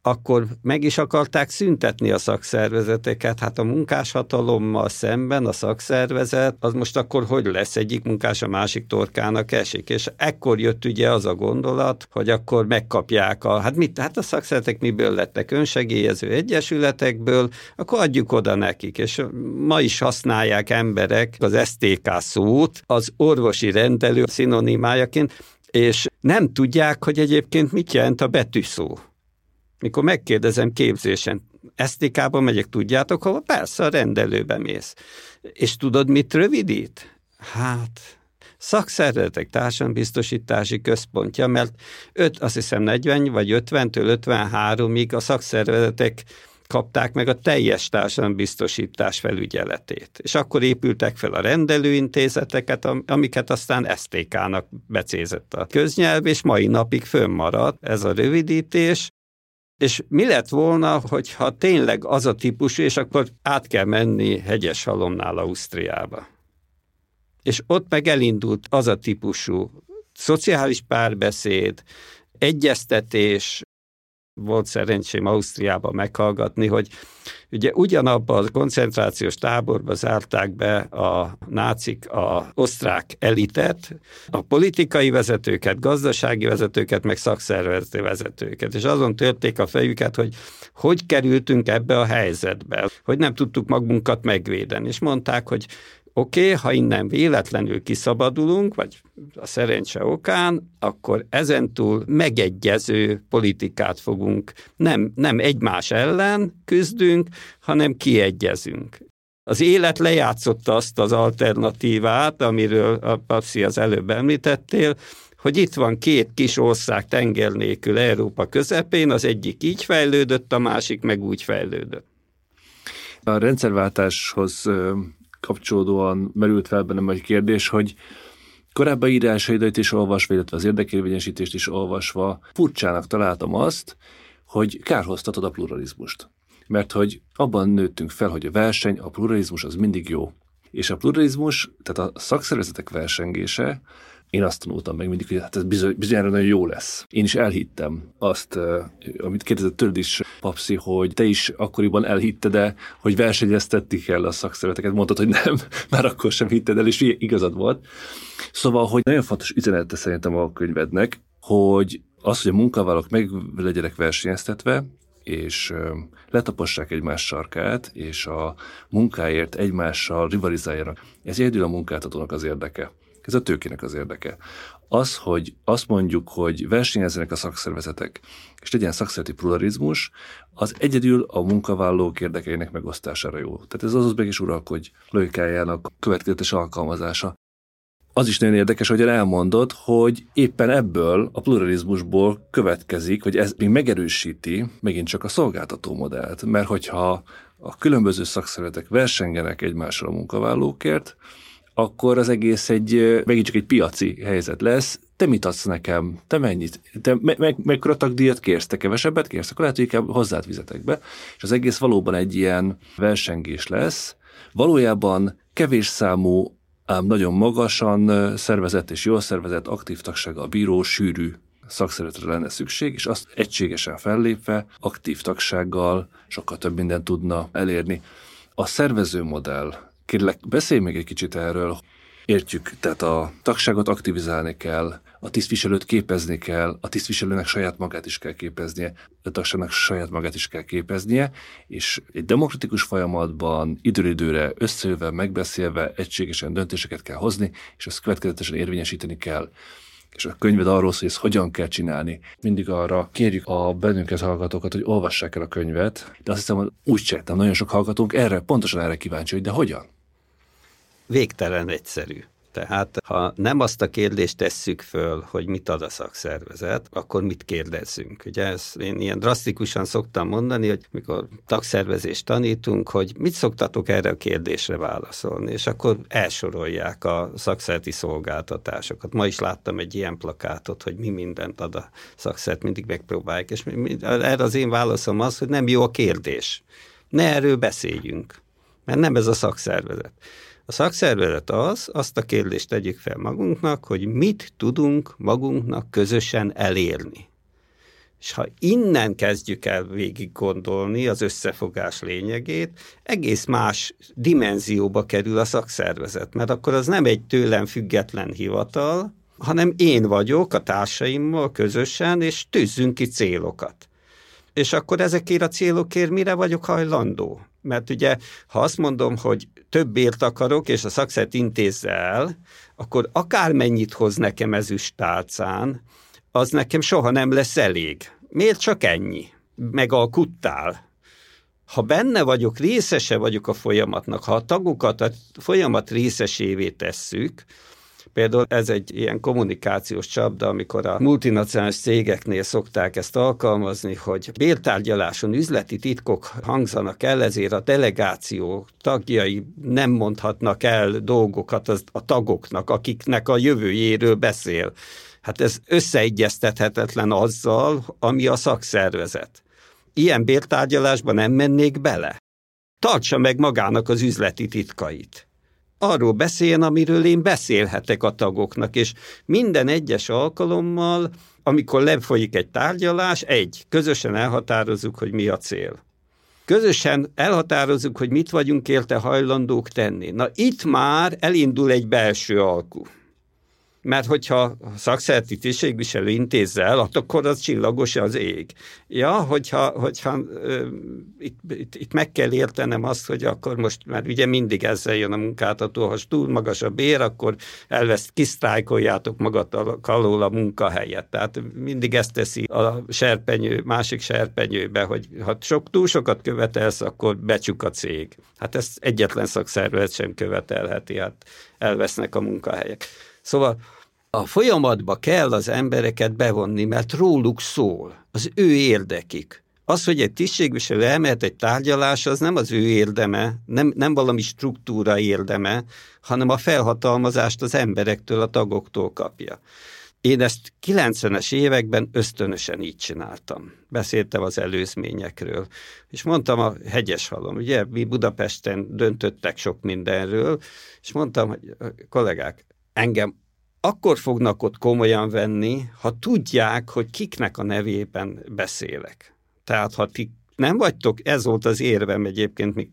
akkor meg is akarták szüntetni a szakszervezeteket. Hát a munkáshatalommal szemben a szakszervezet, az most akkor hogy lesz egyik munkás a másik torkának esik. És ekkor jött ugye az a gondolat, hogy akkor megkapják a, hát mit, hát a szakszervezetek miből lettek önsegélyező egyesületekből, akkor adjuk oda nekik. És ma is használják emberek az STK szót az orvosi rendelő szinonimájaként, és nem tudják, hogy egyébként mit jelent a betűszó mikor megkérdezem képzésen, STK-ba megyek, tudjátok hova? Persze, a rendelőbe mész. És tudod, mit rövidít? Hát, szakszervezetek társadalombiztosítási központja, mert öt, azt hiszem 40 vagy 50-től 53-ig a szakszervezetek kapták meg a teljes társadalombiztosítás felügyeletét. És akkor épültek fel a rendelőintézeteket, amiket aztán STK-nak becézett a köznyelv, és mai napig fönnmaradt ez a rövidítés, és mi lett volna, hogyha tényleg az a típusú, és akkor át kell menni hegyes halomnál Ausztriába. És ott meg elindult az a típusú szociális párbeszéd, egyeztetés, volt szerencsém Ausztriában meghallgatni, hogy ugye ugyanabban a koncentrációs táborba zárták be a nácik a osztrák elitet, a politikai vezetőket, gazdasági vezetőket, meg szakszervezeti vezetőket, és azon törték a fejüket, hogy hogy kerültünk ebbe a helyzetbe, hogy nem tudtuk magunkat megvédeni, és mondták, hogy oké, okay, ha innen véletlenül kiszabadulunk, vagy a szerencse okán, akkor ezentúl megegyező politikát fogunk, nem, nem egymás ellen küzdünk, hanem kiegyezünk. Az élet lejátszotta azt az alternatívát, amiről a Papsi az előbb említettél, hogy itt van két kis ország tenger nélkül Európa közepén, az egyik így fejlődött, a másik meg úgy fejlődött.
A rendszerváltáshoz kapcsolódóan merült fel bennem egy kérdés, hogy korábban írásaidat is olvasva, illetve az érdekérvényesítést is olvasva, furcsának találtam azt, hogy kárhoztatod a pluralizmust. Mert hogy abban nőttünk fel, hogy a verseny, a pluralizmus az mindig jó. És a pluralizmus, tehát a szakszervezetek versengése, én azt tanultam meg mindig, hogy hát ez bizony, bizonyára nagyon jó lesz. Én is elhittem azt, amit kérdezett tőled is, Papsi, hogy te is akkoriban elhitted de hogy versenyeztetni kell a szakszervezeteket. Mondtad, hogy nem, már akkor sem hitted el, és igazad volt. Szóval, hogy nagyon fontos üzenete szerintem a könyvednek, hogy az, hogy a munkavállalók meg legyenek versenyeztetve, és letapossák egymás sarkát, és a munkáért egymással rivalizáljanak. Ez egyedül a munkáltatónak az érdeke. Ez a tőkének az érdeke. Az, hogy azt mondjuk, hogy versenyezzenek a szakszervezetek, és legyen szakszervezeti pluralizmus, az egyedül a munkavállalók érdekeinek megosztására jó. Tehát ez az uzbek és uralkodj logikájának következetes alkalmazása. az is nagyon érdekes, hogy elmondod, hogy éppen ebből a pluralizmusból következik, hogy ez még megerősíti megint csak a szolgáltató modellt, mert hogyha a különböző szakszervezetek versengenek egymással a munkavállalókért, akkor az egész egy, megint csak egy piaci helyzet lesz. Te mit adsz nekem? Te mennyit? Te me- me- mekkora tagdíjat kérsz? Te kevesebbet kérsz? Akkor lehet, hogy inkább hozzád fizetek be. És az egész valóban egy ilyen versengés lesz. Valójában kevés számú, ám nagyon magasan szervezett és jól szervezett aktív tagsága a bíró sűrű szakszeretre lenne szükség, és azt egységesen fellépve, aktív tagsággal sokkal több mindent tudna elérni. A szervező modell Kérlek, beszélj még egy kicsit erről. Értjük, tehát a tagságot aktivizálni kell, a tisztviselőt képezni kell, a tisztviselőnek saját magát is kell képeznie, a tagságnak saját magát is kell képeznie, és egy demokratikus folyamatban időről időre összejöve, megbeszélve egységesen döntéseket kell hozni, és ezt következetesen érvényesíteni kell és a könyved arról szól, hogy ezt hogyan kell csinálni. Mindig arra kérjük a bennünket hallgatókat, hogy olvassák el a könyvet, de azt hiszem, hogy úgy csináltam, nagyon sok hallgatónk erre, pontosan erre kíváncsi, hogy de hogyan?
Végtelen egyszerű. Tehát ha nem azt a kérdést tesszük föl, hogy mit ad a szakszervezet, akkor mit kérdezzünk. Ugye ezt én ilyen drasztikusan szoktam mondani, hogy mikor tagszervezést tanítunk, hogy mit szoktatok erre a kérdésre válaszolni, és akkor elsorolják a szakszereti szolgáltatásokat. Ma is láttam egy ilyen plakátot, hogy mi mindent ad a szakszert, mindig megpróbálják, és erre az én válaszom az, hogy nem jó a kérdés. Ne erről beszéljünk, mert nem ez a szakszervezet. A szakszervezet az, azt a kérdést tegyük fel magunknak, hogy mit tudunk magunknak közösen elérni. És ha innen kezdjük el végig gondolni az összefogás lényegét, egész más dimenzióba kerül a szakszervezet, mert akkor az nem egy tőlem független hivatal, hanem én vagyok a társaimmal közösen, és tűzzünk ki célokat. És akkor ezekért a célokért mire vagyok hajlandó? Mert ugye, ha azt mondom, hogy többért akarok, és a szakszert intézze el, akkor akármennyit hoz nekem ezüst tálcán, az nekem soha nem lesz elég. Miért csak ennyi? Meg a kuttál. Ha benne vagyok, részese vagyok a folyamatnak, ha a tagokat a folyamat részesévé tesszük, Például ez egy ilyen kommunikációs csapda, amikor a multinacionális cégeknél szokták ezt alkalmazni, hogy bértárgyaláson üzleti titkok hangzanak el, ezért a delegáció tagjai nem mondhatnak el dolgokat a tagoknak, akiknek a jövőjéről beszél. Hát ez összeegyeztethetetlen azzal, ami a szakszervezet. Ilyen bértárgyalásban nem mennék bele. Tartsa meg magának az üzleti titkait arról beszéljen, amiről én beszélhetek a tagoknak, és minden egyes alkalommal, amikor lefolyik egy tárgyalás, egy, közösen elhatározzuk, hogy mi a cél. Közösen elhatározzuk, hogy mit vagyunk érte hajlandók tenni. Na itt már elindul egy belső alkú mert hogyha a szakszerti tisztségviselő intézze el, akkor az csillagos az ég. Ja, hogyha, hogyha itt, itt, itt meg kell értenem azt, hogy akkor most, mert ugye mindig ezzel jön a munkáltató, ha túl magas a bér, akkor elveszt, kisztrájkoljátok magatok alól a munkahelyet. Tehát mindig ezt teszi a serpenyő, másik serpenyőbe, hogy ha sok, túl sokat követelsz, akkor becsuk a cég. Hát ezt egyetlen szakszervezet sem követelheti, hát elvesznek a munkahelyek. Szóval a folyamatba kell az embereket bevonni, mert róluk szól, az ő érdekik. Az, hogy egy tisztségviselő elmehet egy tárgyalás, az nem az ő érdeme, nem, nem valami struktúra érdeme, hanem a felhatalmazást az emberektől, a tagoktól kapja. Én ezt 90-es években ösztönösen így csináltam. Beszéltem az előzményekről. És mondtam a hegyes halom, ugye, mi Budapesten döntöttek sok mindenről, és mondtam, hogy kollégák, engem akkor fognak ott komolyan venni, ha tudják, hogy kiknek a nevében beszélek. Tehát ha ti nem vagytok, ez volt az érvem egyébként még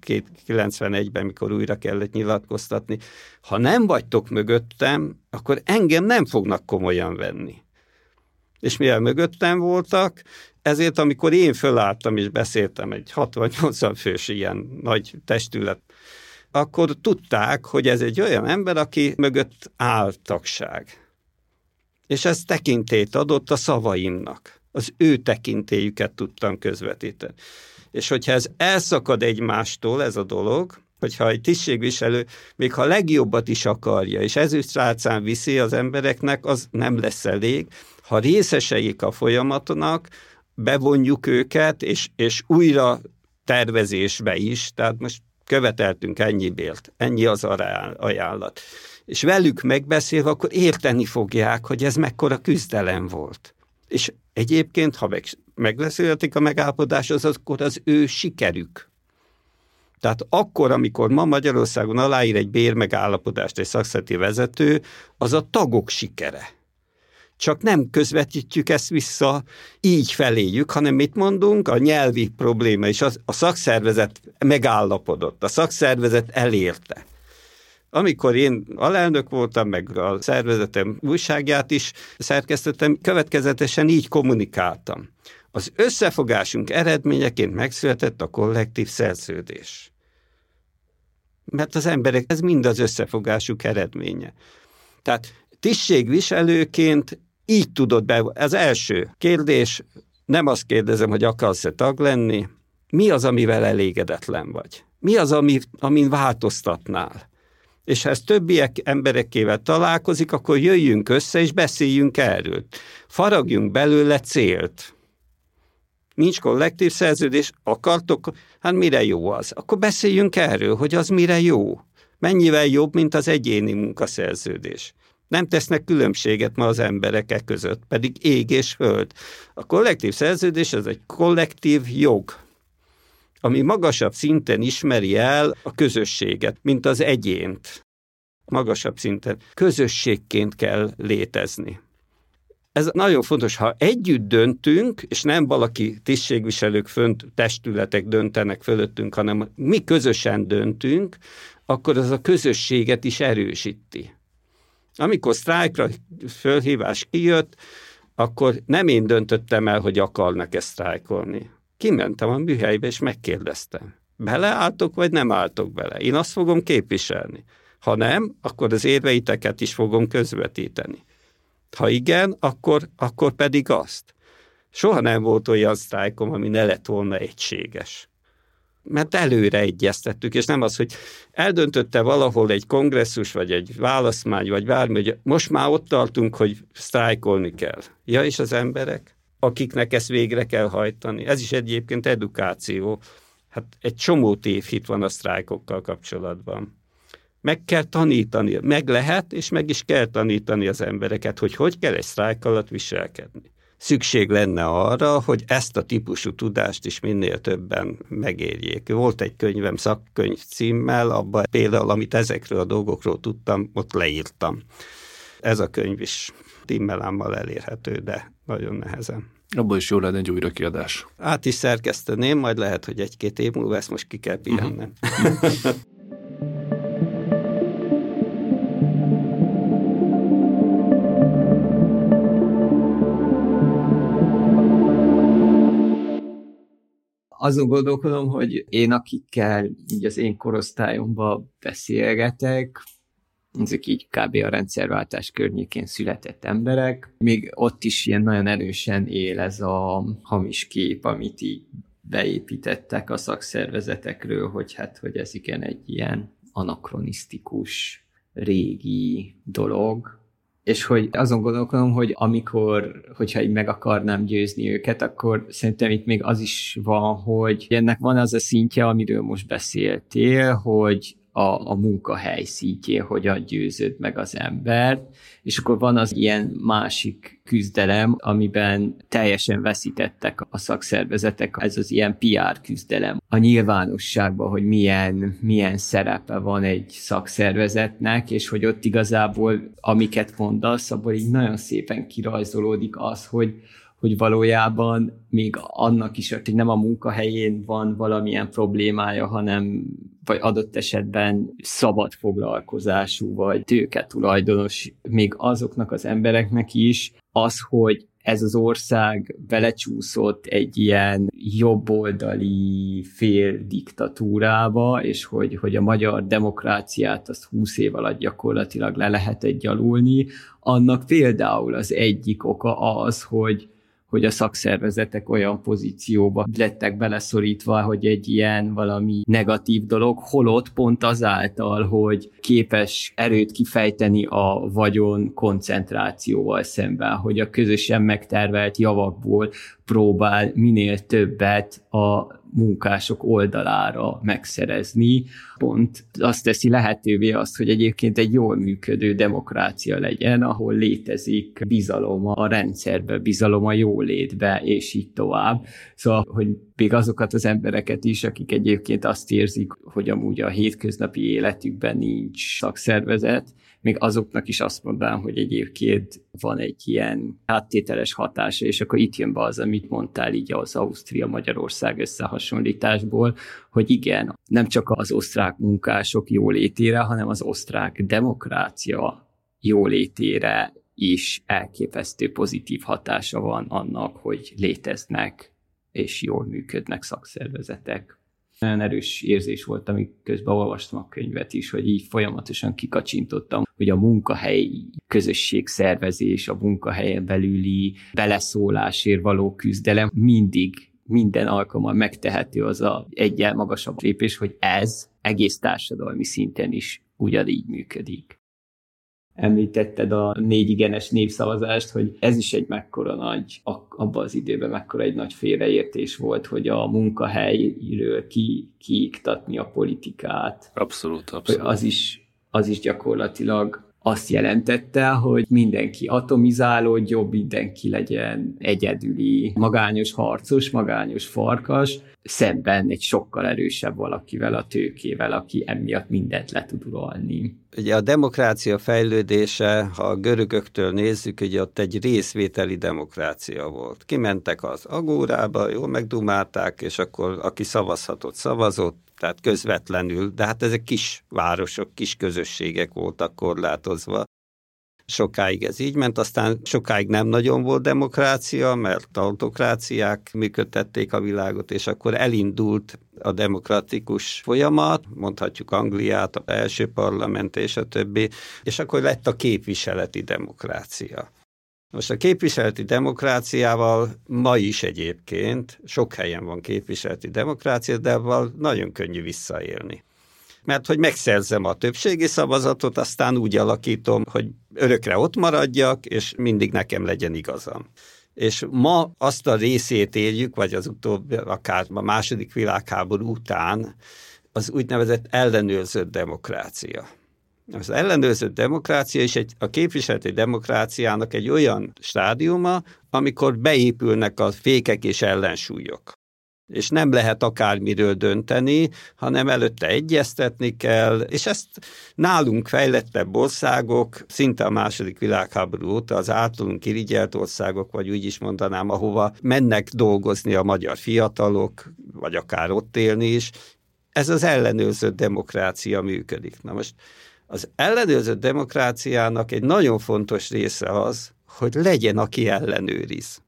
91-ben, mikor újra kellett nyilatkoztatni, ha nem vagytok mögöttem, akkor engem nem fognak komolyan venni. És mivel mögöttem voltak, ezért amikor én fölálltam és beszéltem egy 60-80 fős ilyen nagy testület akkor tudták, hogy ez egy olyan ember, aki mögött áll tagság. És ez tekintét adott a szavaimnak. Az ő tekintélyüket tudtam közvetíteni. És hogyha ez elszakad egymástól, ez a dolog, hogyha egy tisztségviselő még ha legjobbat is akarja, és ezüstrácán viszi az embereknek, az nem lesz elég. Ha részeseik a folyamatnak, bevonjuk őket, és, és újra tervezésbe is, tehát most követeltünk ennyi bélt, ennyi az ajánlat. És velük megbeszélve, akkor érteni fogják, hogy ez mekkora küzdelem volt. És egyébként, ha meg, megbeszélhetik a megállapodás, az akkor az ő sikerük. Tehát akkor, amikor ma Magyarországon aláír egy bérmegállapodást egy szakszeti vezető, az a tagok sikere. Csak nem közvetítjük ezt vissza, így feléjük, hanem mit mondunk? A nyelvi probléma, és az, a szakszervezet megállapodott, a szakszervezet elérte. Amikor én alelnök voltam, meg a szervezetem újságját is szerkesztettem, következetesen így kommunikáltam. Az összefogásunk eredményeként megszületett a kollektív szerződés. Mert az emberek, ez mind az összefogásuk eredménye. Tehát tisztségviselőként így tudod be. Az első kérdés, nem azt kérdezem, hogy akarsz-e tag lenni, mi az, amivel elégedetlen vagy? Mi az, ami, amin változtatnál? És ha ez többiek emberekével találkozik, akkor jöjjünk össze és beszéljünk erről. Faragjunk belőle célt. Nincs kollektív szerződés, akartok, hát mire jó az? Akkor beszéljünk erről, hogy az mire jó. Mennyivel jobb, mint az egyéni munkaszerződés. Nem tesznek különbséget ma az emberek e között, pedig ég és föld. A kollektív szerződés az egy kollektív jog, ami magasabb szinten ismeri el a közösséget, mint az egyént. Magasabb szinten. Közösségként kell létezni. Ez nagyon fontos, ha együtt döntünk, és nem valaki tisztségviselők fönt testületek döntenek fölöttünk, hanem mi közösen döntünk, akkor az a közösséget is erősíti. Amikor sztrájkra fölhívás kijött, akkor nem én döntöttem el, hogy akarnak ezt sztrájkolni. Kimentem a műhelybe, és megkérdeztem. Beleálltok, vagy nem álltok bele? Én azt fogom képviselni. Ha nem, akkor az érveiteket is fogom közvetíteni. Ha igen, akkor, akkor pedig azt. Soha nem volt olyan sztrájkom, ami ne lett volna egységes mert előre egyeztettük, és nem az, hogy eldöntötte valahol egy kongresszus, vagy egy választmány, vagy bármi, hogy most már ott tartunk, hogy sztrájkolni kell. Ja, és az emberek, akiknek ezt végre kell hajtani. Ez is egyébként edukáció. Hát egy csomó tévhit van a sztrájkokkal kapcsolatban. Meg kell tanítani, meg lehet, és meg is kell tanítani az embereket, hogy hogy kell egy sztrájk alatt viselkedni szükség lenne arra, hogy ezt a típusú tudást is minél többen megérjék. Volt egy könyvem szakkönyv címmel, abban például, amit ezekről a dolgokról tudtam, ott leírtam. Ez a könyv is timmelámmal elérhető, de nagyon nehezen.
Abban is jó lenne egy újrakiadás.
Át is szerkeszteném, majd lehet, hogy egy-két év múlva ezt most ki kell pihennem. Uh-huh.
azon gondolkodom, hogy én akikkel így az én korosztályomban beszélgetek, ezek így kb. a rendszerváltás környékén született emberek, még ott is ilyen nagyon erősen él ez a hamis kép, amit így beépítettek a szakszervezetekről, hogy hát, hogy ez igen egy ilyen anakronisztikus, régi dolog, és hogy azon gondolkodom, hogy amikor, hogyha így meg akarnám győzni őket, akkor szerintem itt még az is van, hogy ennek van az a szintje, amiről most beszéltél, hogy a, a munkahely szintjén hogyan győződ meg az embert, és akkor van az ilyen másik küzdelem, amiben teljesen veszítettek a szakszervezetek, ez az ilyen PR küzdelem. A nyilvánosságban, hogy milyen, milyen szerepe van egy szakszervezetnek, és hogy ott igazából, amiket mondasz, abból így nagyon szépen kirajzolódik az, hogy hogy valójában még annak is, hogy nem a munkahelyén van valamilyen problémája, hanem vagy adott esetben szabad foglalkozású, vagy tőke tulajdonos, még azoknak az embereknek is az, hogy ez az ország belecsúszott egy ilyen jobboldali fél diktatúrába, és hogy, hogy a magyar demokráciát azt húsz év alatt gyakorlatilag le lehetett gyalulni, annak például az egyik oka az, hogy hogy a szakszervezetek olyan pozícióba lettek beleszorítva, hogy egy ilyen valami negatív dolog, holott pont azáltal, hogy képes erőt kifejteni a vagyon koncentrációval szemben, hogy a közösen megtervelt javakból próbál minél többet a munkások oldalára megszerezni. Pont azt teszi lehetővé azt, hogy egyébként egy jól működő demokrácia legyen, ahol létezik bizalom a rendszerbe, bizalom a jólétbe, és így tovább. Szóval, hogy még azokat az embereket is, akik egyébként azt érzik, hogy amúgy a hétköznapi életükben nincs szakszervezet, még azoknak is azt mondanám, hogy egyébként van egy ilyen áttételes hatása, és akkor itt jön be az, amit mondtál így az Ausztria-Magyarország összehasonlításból, hogy igen, nem csak az osztrák munkások jólétére, hanem az osztrák demokrácia jólétére is elképesztő pozitív hatása van annak, hogy léteznek és jól működnek szakszervezetek. Nagyon erős érzés volt, amíg közben olvastam a könyvet is, hogy így folyamatosan kikacsintottam, hogy a munkahelyi közösségszervezés, a munkahelyen belüli beleszólásért való küzdelem mindig minden alkalommal megtehető az a egyel magasabb lépés, hogy ez egész társadalmi szinten is ugyanígy működik említetted a négy igenes népszavazást, hogy ez is egy mekkora nagy, abban az időben mekkora egy nagy félreértés volt, hogy a munkahelyről ki, kiiktatni a politikát.
Abszolút, abszolút.
Az is, az is gyakorlatilag azt jelentette, hogy mindenki atomizálódjon, mindenki legyen egyedüli, magányos harcos, magányos farkas, szemben egy sokkal erősebb valakivel, a tőkével, aki emiatt mindent le tud uralni.
Ugye a demokrácia fejlődése, ha a görögöktől nézzük, ugye ott egy részvételi demokrácia volt. Kimentek az agórába, jól megdumálták, és akkor aki szavazhatott, szavazott, tehát közvetlenül, de hát ezek kis városok, kis közösségek voltak korlátozva. Sokáig ez így ment, aztán sokáig nem nagyon volt demokrácia, mert autokráciák működtették a világot, és akkor elindult a demokratikus folyamat, mondhatjuk Angliát, a első parlament és a többi, és akkor lett a képviseleti demokrácia. Most a képviseleti demokráciával ma is egyébként, sok helyen van képviseleti demokrácia, de avval nagyon könnyű visszaélni. Mert hogy megszerzem a többségi szavazatot, aztán úgy alakítom, hogy örökre ott maradjak, és mindig nekem legyen igazam. És ma azt a részét éljük, vagy az utóbbi, akár a második világháború után, az úgynevezett ellenőrzött demokrácia. Az ellenőrzött demokrácia is egy, a képviseleti demokráciának egy olyan stádiuma, amikor beépülnek a fékek és ellensúlyok. És nem lehet akármiről dönteni, hanem előtte egyeztetni kell, és ezt nálunk fejlettebb országok, szinte a második világháború óta az általunk irigyelt országok, vagy úgy is mondanám, ahova mennek dolgozni a magyar fiatalok, vagy akár ott élni is, ez az ellenőrzött demokrácia működik. Na most az ellenőrzött demokráciának egy nagyon fontos része az, hogy legyen, aki ellenőriz.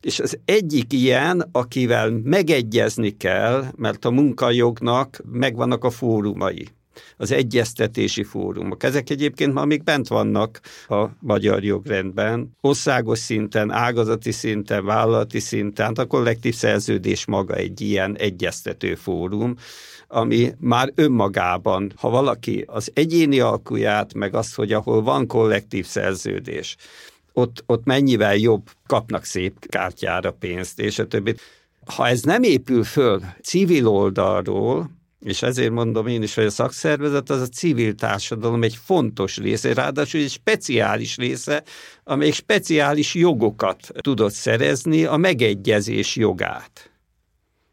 És az egyik ilyen, akivel megegyezni kell, mert a munkajognak megvannak a fórumai, az egyeztetési fórumok. Ezek egyébként ma még bent vannak a magyar jogrendben, országos szinten, ágazati szinten, vállalati szinten, a kollektív szerződés maga egy ilyen egyeztető fórum, ami már önmagában, ha valaki az egyéni alkuját, meg az, hogy ahol van kollektív szerződés, ott, ott mennyivel jobb kapnak szép kártyára pénzt, és a többi. Ha ez nem épül föl civil oldalról, és ezért mondom én is, hogy a szakszervezet az a civil társadalom egy fontos része, ráadásul egy speciális része, amelyik speciális jogokat tudott szerezni, a megegyezés jogát.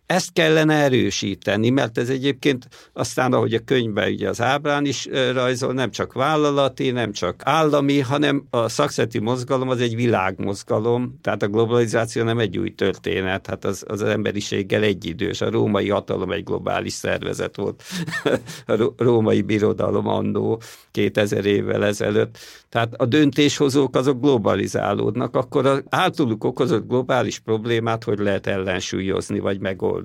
Ezt kellene erősíteni, mert ez egyébként aztán, ahogy a könyvben ugye az ábrán is rajzol, nem csak vállalati, nem csak állami, hanem a szakszeti mozgalom az egy világmozgalom, tehát a globalizáció nem egy új történet, hát az, az emberiséggel egyidős. A római hatalom egy globális szervezet volt, a római birodalom annó 2000 évvel ezelőtt. Tehát a döntéshozók azok globalizálódnak, akkor az általuk okozott globális problémát hogy lehet ellensúlyozni vagy megoldani.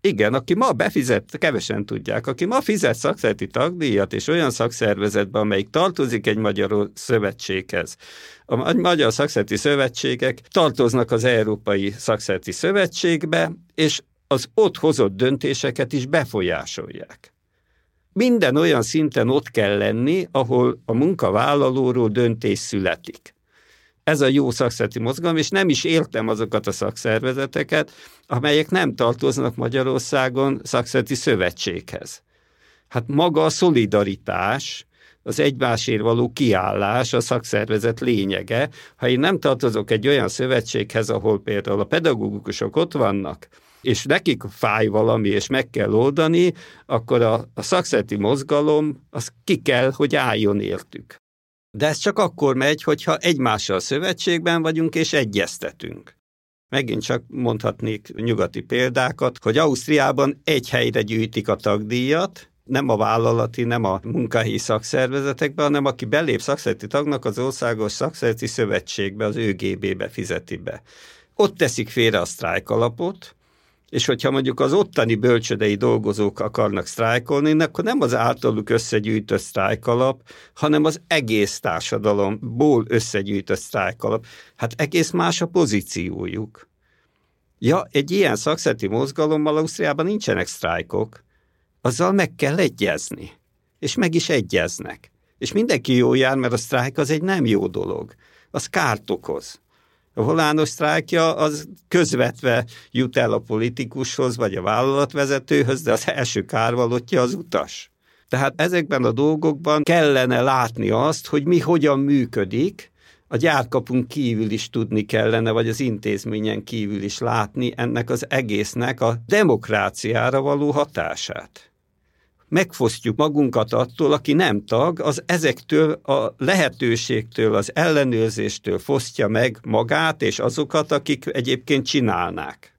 Igen, aki ma befizet, kevesen tudják, aki ma fizet szakszereti tagdíjat, és olyan szakszervezetben, amelyik tartozik egy magyar szövetséghez. A magyar szakszereti szövetségek tartoznak az Európai Szakszereti Szövetségbe, és az ott hozott döntéseket is befolyásolják. Minden olyan szinten ott kell lenni, ahol a munkavállalóról döntés születik. Ez a jó szakszereti mozgalom, és nem is értem azokat a szakszervezeteket, amelyek nem tartoznak Magyarországon szakszereti szövetséghez. Hát maga a szolidaritás, az egymásért való kiállás a szakszervezet lényege. Ha én nem tartozok egy olyan szövetséghez, ahol például a pedagógusok ott vannak, és nekik fáj valami, és meg kell oldani, akkor a, a szakszereti mozgalom az ki kell, hogy álljon értük. De ez csak akkor megy, hogyha egymással szövetségben vagyunk és egyeztetünk. Megint csak mondhatnék nyugati példákat, hogy Ausztriában egy helyre gyűjtik a tagdíjat, nem a vállalati, nem a munkahelyi szakszervezetekbe, hanem aki belép szakszereti tagnak az országos szakszereti szövetségbe, az ÖGB-be fizeti be. Ott teszik félre a sztrájk alapot, és hogyha mondjuk az ottani bölcsödei dolgozók akarnak sztrájkolni, akkor nem az általuk összegyűjtött sztrájkalap, hanem az egész társadalomból összegyűjtött sztrájkalap. Hát egész más a pozíciójuk. Ja, egy ilyen szakszeti mozgalommal Ausztriában nincsenek sztrájkok. Azzal meg kell egyezni. És meg is egyeznek. És mindenki jó jár, mert a sztrájk az egy nem jó dolog. Az kárt okoz. A volános sztrájkja az közvetve jut el a politikushoz, vagy a vállalatvezetőhöz, de az első kárvalottja az utas. Tehát ezekben a dolgokban kellene látni azt, hogy mi hogyan működik, a gyárkapunk kívül is tudni kellene, vagy az intézményen kívül is látni ennek az egésznek a demokráciára való hatását megfosztjuk magunkat attól, aki nem tag, az ezektől a lehetőségtől, az ellenőrzéstől fosztja meg magát és azokat, akik egyébként csinálnák.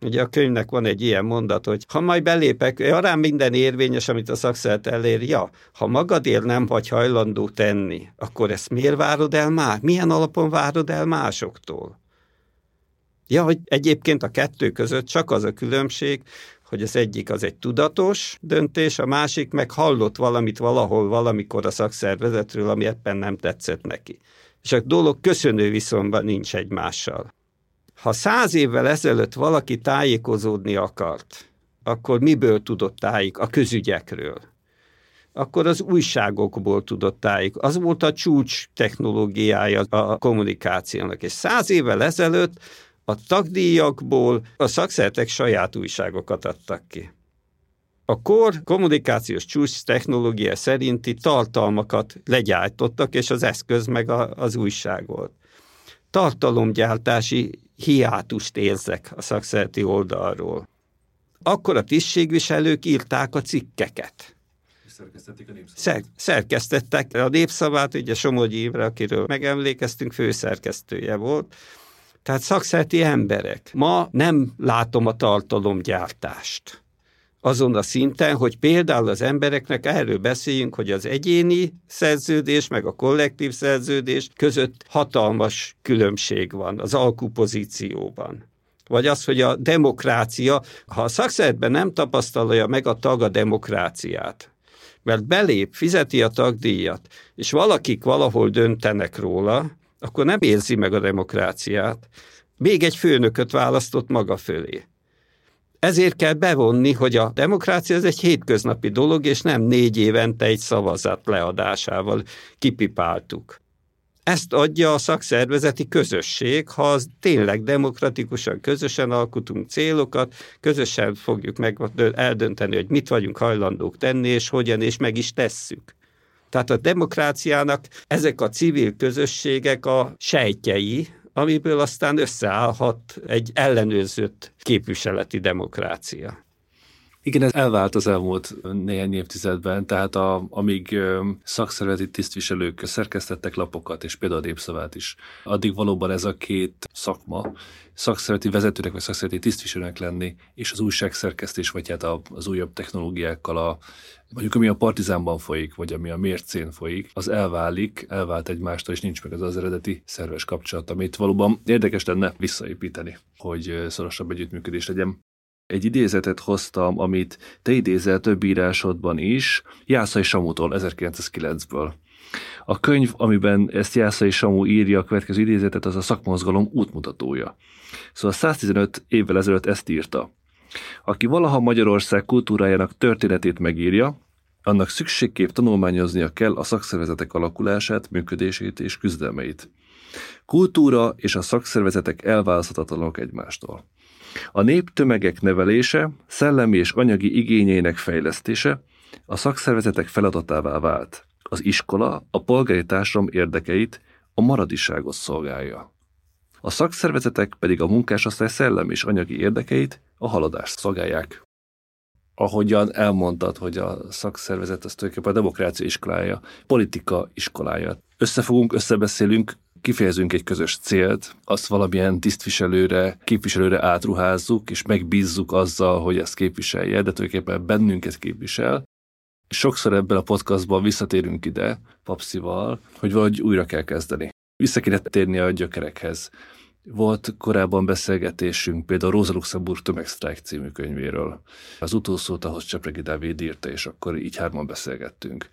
Ugye a könyvnek van egy ilyen mondat, hogy ha majd belépek, arán minden érvényes, amit a szakszert elér, ja, ha magadért nem vagy hajlandó tenni, akkor ezt miért várod el már? Milyen alapon várod el másoktól? Ja, hogy egyébként a kettő között csak az a különbség, hogy az egyik az egy tudatos döntés, a másik meg hallott valamit valahol, valamikor a szakszervezetről, ami éppen nem tetszett neki. És a dolog köszönő viszonyban nincs egymással. Ha száz évvel ezelőtt valaki tájékozódni akart, akkor miből tudott tájék? A közügyekről. Akkor az újságokból tudott tájék. Az volt a csúcs technológiája a kommunikációnak. És száz évvel ezelőtt a tagdíjakból a szakszertek saját újságokat adtak ki. A kor kommunikációs csúcs technológia szerinti tartalmakat legyártottak, és az eszköz meg a, az újság volt. Tartalomgyártási hiátust érzek a szakszereti oldalról. Akkor a tisztségviselők írták a cikkeket.
Szerkesztették a népszavát.
Szer- szerkesztettek a népszavát, ugye Somogyi Évre, akiről megemlékeztünk, főszerkesztője volt, tehát szakszerti emberek. Ma nem látom a tartalomgyártást. Azon a szinten, hogy például az embereknek erről beszéljünk, hogy az egyéni szerződés meg a kollektív szerződés között hatalmas különbség van az alkupozícióban. Vagy az, hogy a demokrácia, ha a szakszeretben nem tapasztalja meg a tag a demokráciát, mert belép, fizeti a tagdíjat, és valakik valahol döntenek róla, akkor nem érzi meg a demokráciát. Még egy főnököt választott maga fölé. Ezért kell bevonni, hogy a demokrácia ez egy hétköznapi dolog, és nem négy évente egy szavazat leadásával kipipáltuk. Ezt adja a szakszervezeti közösség, ha az tényleg demokratikusan, közösen alkotunk célokat, közösen fogjuk meg eldönteni, hogy mit vagyunk hajlandók tenni, és hogyan, és meg is tesszük. Tehát a demokráciának ezek a civil közösségek a sejtjei, amiből aztán összeállhat egy ellenőrzött képviseleti demokrácia.
Igen, ez elvált az elmúlt néhány évtizedben, tehát a, amíg szakszervezeti tisztviselők szerkesztettek lapokat, és például a népszavát is, addig valóban ez a két szakma, szakszervezeti vezetőnek vagy szakszervezeti tisztviselőnek lenni, és az újságszerkesztés, vagy hát az újabb technológiákkal, a, mondjuk ami a partizánban folyik, vagy ami a mércén folyik, az elválik, elvált egymástól, és nincs meg az az eredeti szerves kapcsolat, amit valóban érdekes lenne visszaépíteni, hogy szorosabb együttműködés legyen. egy idézetet hoztam, amit te idézel több írásodban is, Jászai Samutól 1909-ből. A könyv, amiben ezt Jászai Samu írja a következő idézetet, az a szakmozgalom útmutatója. Szóval 115 évvel ezelőtt ezt írta. Aki valaha Magyarország kultúrájának történetét megírja, annak szükségképp tanulmányoznia kell a szakszervezetek alakulását, működését és küzdelmeit. Kultúra és a szakszervezetek elválaszthatatlanok egymástól. A nép tömegek nevelése, szellemi és anyagi igényeinek fejlesztése a szakszervezetek feladatává vált. Az iskola a polgári társadalom érdekeit, a maradiságot szolgálja. A szakszervezetek pedig a munkásosztály szellemi és anyagi érdekeit, a haladást szolgálják. Ahogyan elmondtad, hogy a szakszervezet az tulajdonképpen a demokrácia iskolája, politika iskolája. Összefogunk, összebeszélünk, kifejezünk egy közös célt, azt valamilyen tisztviselőre, képviselőre átruházzuk, és megbízzuk azzal, hogy ezt képviselje, de tulajdonképpen bennünket képvisel. Sokszor ebben a podcastban visszatérünk ide, Papszival, hogy valahogy újra kell kezdeni. Vissza kéne térni a gyökerekhez. Volt korábban beszélgetésünk például Rosa Luxemburg Tömegsztrájk című könyvéről. Az utolsót ahhoz Csepregi Dávid írta, és akkor így hárman beszélgettünk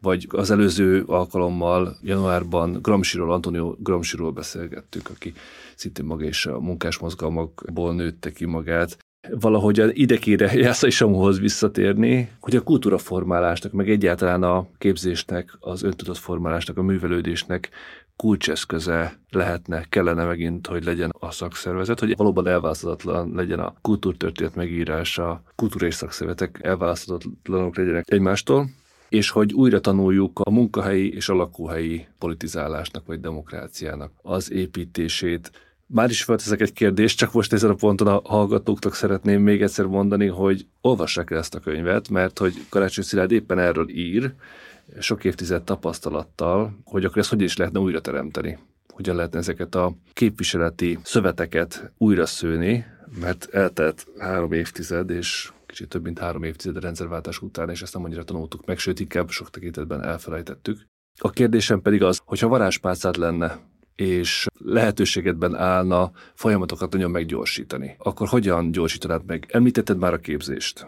vagy az előző alkalommal januárban Gramsciról, Antonio Gramsciról beszélgettünk, aki szintén maga és a munkásmozgalmakból nőtte ki magát. Valahogy idekére Jászai Samuhoz visszatérni, hogy a kultúraformálásnak, meg egyáltalán a képzésnek, az öntudatformálásnak, a művelődésnek kulcseszköze lehetne, kellene megint, hogy legyen a szakszervezet, hogy valóban elválaszthatatlan legyen a kultúrtörténet megírása, kultúra és szakszervezetek elválaszthatatlanok legyenek egymástól, és hogy újra tanuljuk a munkahelyi és a lakóhelyi politizálásnak vagy demokráciának az építését. Már is felteszek egy kérdést, csak most ezen a ponton a hallgatóknak szeretném még egyszer mondani, hogy olvassák el ezt a könyvet, mert hogy Karácsony Szilárd éppen erről ír, sok évtized tapasztalattal, hogy akkor ezt hogy is lehetne újra teremteni. Hogyan lehetne ezeket a képviseleti szöveteket újra szőni, mert eltelt három évtized, és kicsit több mint három évtized rendszerváltás után, és ezt nem annyira tanultuk meg, sőt, inkább sok tekintetben elfelejtettük. A kérdésem pedig az, hogyha varázspálcát lenne, és lehetőségedben állna folyamatokat nagyon meggyorsítani, akkor hogyan gyorsítanád meg? Említetted már a képzést.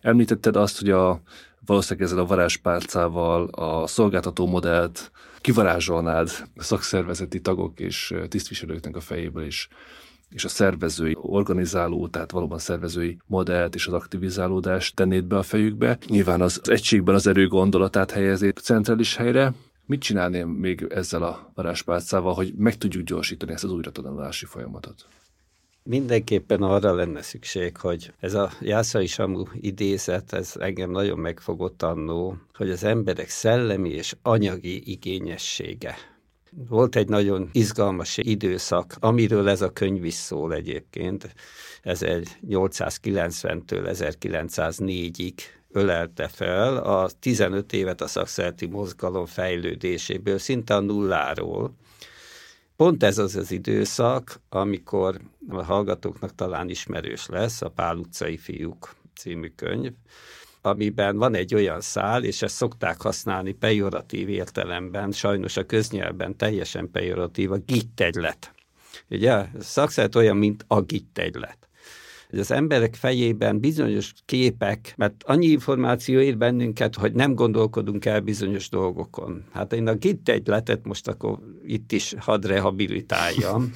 Említetted azt, hogy a, valószínűleg ezzel a varázspálcával a szolgáltató modellt kivarázsolnád szakszervezeti tagok és tisztviselőknek a fejéből is és a szervezői, organizáló, tehát valóban szervezői modellt és az aktivizálódást tennéd be a fejükbe. Nyilván az, egységben az erő gondolatát helyezi centrális helyre, Mit csinálném még ezzel a varázspálcával, hogy meg tudjuk gyorsítani ezt az újratanulási folyamatot?
Mindenképpen arra lenne szükség, hogy ez a Jászai Samu idézet, ez engem nagyon megfogott annó, hogy az emberek szellemi és anyagi igényessége volt egy nagyon izgalmas időszak, amiről ez a könyv is szól egyébként. 1890-től 1904-ig ölelte fel a 15 évet a szakszereti mozgalom fejlődéséből, szinte a nulláról. Pont ez az az időszak, amikor a hallgatóknak talán ismerős lesz a Pál utcai fiúk című könyv, amiben van egy olyan szál, és ezt szokták használni pejoratív értelemben, sajnos a köznyelben teljesen pejoratív, a gittegylet. Ugye, szakszert olyan, mint a gittegylet hogy az emberek fejében bizonyos képek, mert annyi információ ér bennünket, hogy nem gondolkodunk el bizonyos dolgokon. Hát én a gittegyletet most akkor itt is hadd rehabilitáljam.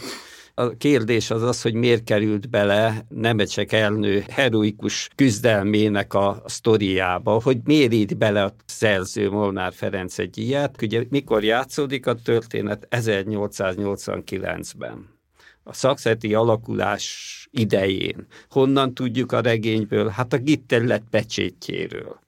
A kérdés az az, hogy miért került bele Nemecsek elnő heroikus küzdelmének a sztoriába, hogy miért így bele a szerző Molnár Ferenc egy ilyet. Ugye mikor játszódik a történet? 1889-ben a szakszeti alakulás idején. Honnan tudjuk a regényből? Hát a Gitterlet pecsétjéről.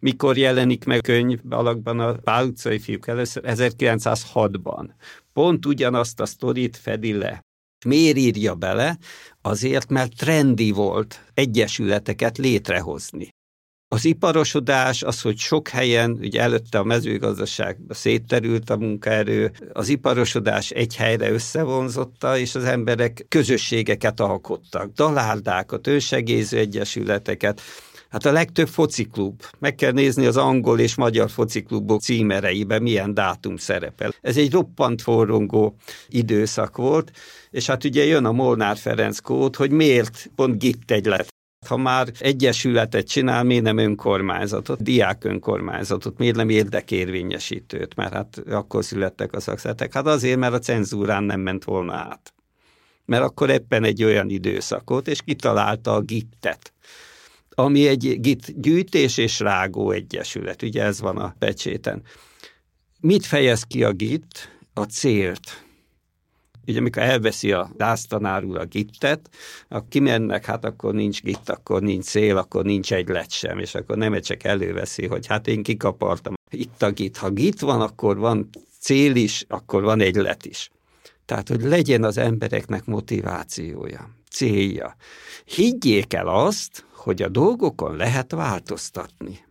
Mikor jelenik meg könyv alakban a Pál utcai fiúk először? 1906-ban. Pont ugyanazt a sztorit fedi le. Miért írja bele? Azért, mert trendi volt egyesületeket létrehozni. Az iparosodás, az, hogy sok helyen, ugye előtte a mezőgazdaságban szétterült a munkaerő, az iparosodás egy helyre összevonzotta, és az emberek közösségeket alkottak, dalárdákat, ősegéző egyesületeket, Hát a legtöbb fociklub, meg kell nézni az angol és magyar fociklubok címereiben milyen dátum szerepel. Ez egy roppant forrongó időszak volt, és hát ugye jön a Molnár Ferenc kód, hogy miért pont Gittegylet Ha már egyesületet csinál, miért nem önkormányzatot, diák önkormányzatot, miért nem érdekérvényesítőt, mert hát akkor születtek a szakszertek. Hát azért, mert a cenzúrán nem ment volna át. Mert akkor éppen egy olyan időszakot, és kitalálta a gittet ami egy git gyűjtés és rágó egyesület, ugye ez van a pecséten. Mit fejez ki a git? A célt ugye amikor elveszi a dásztanár úr a gittet, akkor kimennek, hát akkor nincs gitt, akkor nincs cél, akkor nincs egy lett sem, és akkor nem csak előveszi, hogy hát én kikapartam itt a git. Ha git van, akkor van cél is, akkor van egy lett is. Tehát, hogy legyen az embereknek motivációja, célja. Higgyék el azt, hogy a dolgokon lehet változtatni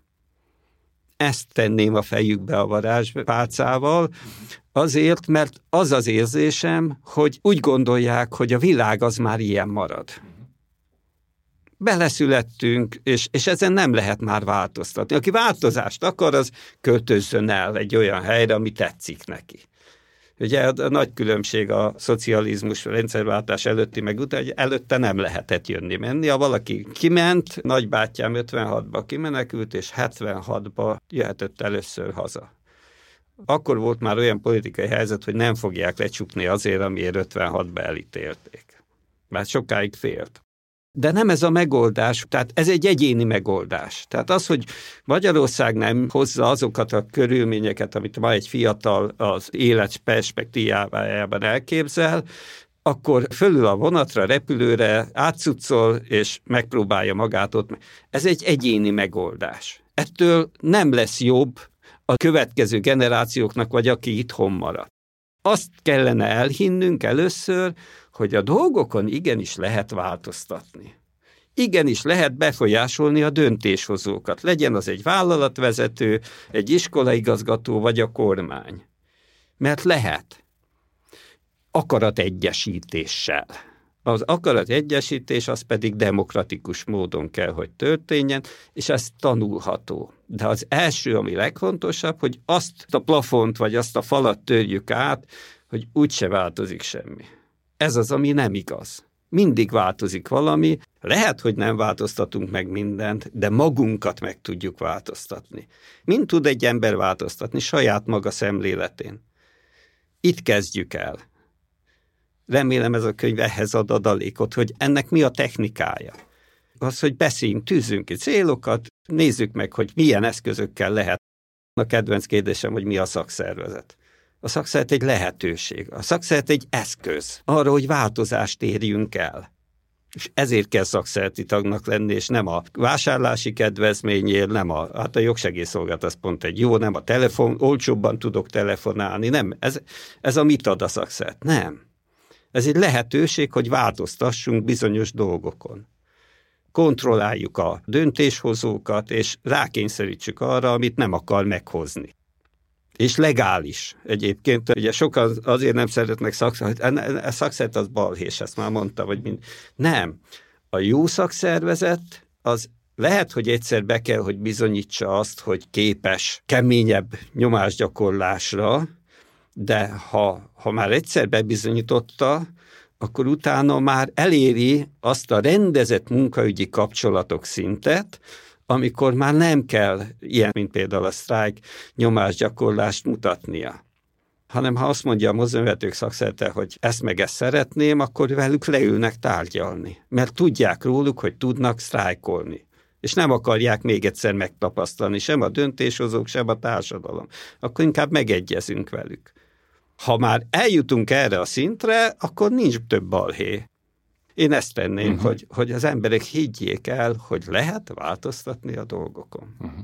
ezt tenném a fejükbe a varázspálcával, azért, mert az az érzésem, hogy úgy gondolják, hogy a világ az már ilyen marad. Beleszülettünk, és, és ezen nem lehet már változtatni. Aki változást akar, az költözzön el egy olyan helyre, ami tetszik neki. Ugye a nagy különbség a szocializmus rendszerváltás előtti meg után, hogy előtte nem lehetett jönni menni. Ha valaki kiment, nagybátyám 56-ba kimenekült, és 76-ba jöhetett először haza. Akkor volt már olyan politikai helyzet, hogy nem fogják lecsukni azért, amiért 56-ba elítélték. Mert sokáig félt. De nem ez a megoldás, tehát ez egy egyéni megoldás. Tehát az, hogy Magyarország nem hozza azokat a körülményeket, amit ma egy fiatal az élet perspektívájában elképzel, akkor fölül a vonatra, repülőre, átszucol, és megpróbálja magát ott. Ez egy egyéni megoldás. Ettől nem lesz jobb a következő generációknak, vagy aki itthon marad. Azt kellene elhinnünk először, hogy a dolgokon igenis lehet változtatni. Igenis lehet befolyásolni a döntéshozókat, legyen az egy vállalatvezető, egy iskolaigazgató vagy a kormány. Mert lehet. Akarategyesítéssel. Az akarategyesítés az pedig demokratikus módon kell, hogy történjen, és ez tanulható. De az első, ami legfontosabb, hogy azt a plafont vagy azt a falat törjük át, hogy úgyse változik semmi. Ez az, ami nem igaz. Mindig változik valami, lehet, hogy nem változtatunk meg mindent, de magunkat meg tudjuk változtatni. Mint tud egy ember változtatni saját maga szemléletén? Itt kezdjük el. Remélem ez a könyv ehhez ad adalékot, hogy ennek mi a technikája. Az, hogy beszéljünk, tűzzünk ki célokat, nézzük meg, hogy milyen eszközökkel lehet. A kedvenc kérdésem, hogy mi a szakszervezet. A szakszert egy lehetőség, a szakszert egy eszköz arra, hogy változást érjünk el. És ezért kell szakszerti tagnak lenni, és nem a vásárlási kedvezményért, nem a, hát a jogsegélyszolgálat az pont egy jó, nem a telefon, olcsóbban tudok telefonálni, nem, ez, ez a mit ad a szakszert, nem. Ez egy lehetőség, hogy változtassunk bizonyos dolgokon. Kontrolláljuk a döntéshozókat, és rákényszerítsük arra, amit nem akar meghozni és legális egyébként. Ugye sokan azért nem szeretnek szakszert, a szakszert az balhés, ezt már mondta, vagy mind. Nem. A jó szakszervezet az lehet, hogy egyszer be kell, hogy bizonyítsa azt, hogy képes keményebb nyomásgyakorlásra, de ha, ha már egyszer bebizonyította, akkor utána már eléri azt a rendezett munkaügyi kapcsolatok szintet, amikor már nem kell ilyen, mint például a sztrájk nyomásgyakorlást mutatnia hanem ha azt mondja a mozgóvetők szakszerte, hogy ezt meg ezt szeretném, akkor velük leülnek tárgyalni. Mert tudják róluk, hogy tudnak sztrájkolni. És nem akarják még egyszer megtapasztalni, sem a döntéshozók, sem a társadalom. Akkor inkább megegyezünk velük. Ha már eljutunk erre a szintre, akkor nincs több balhé. Én ezt tenném, uh-huh. hogy, hogy az emberek higgyék el, hogy lehet változtatni a dolgokon. Uh-huh.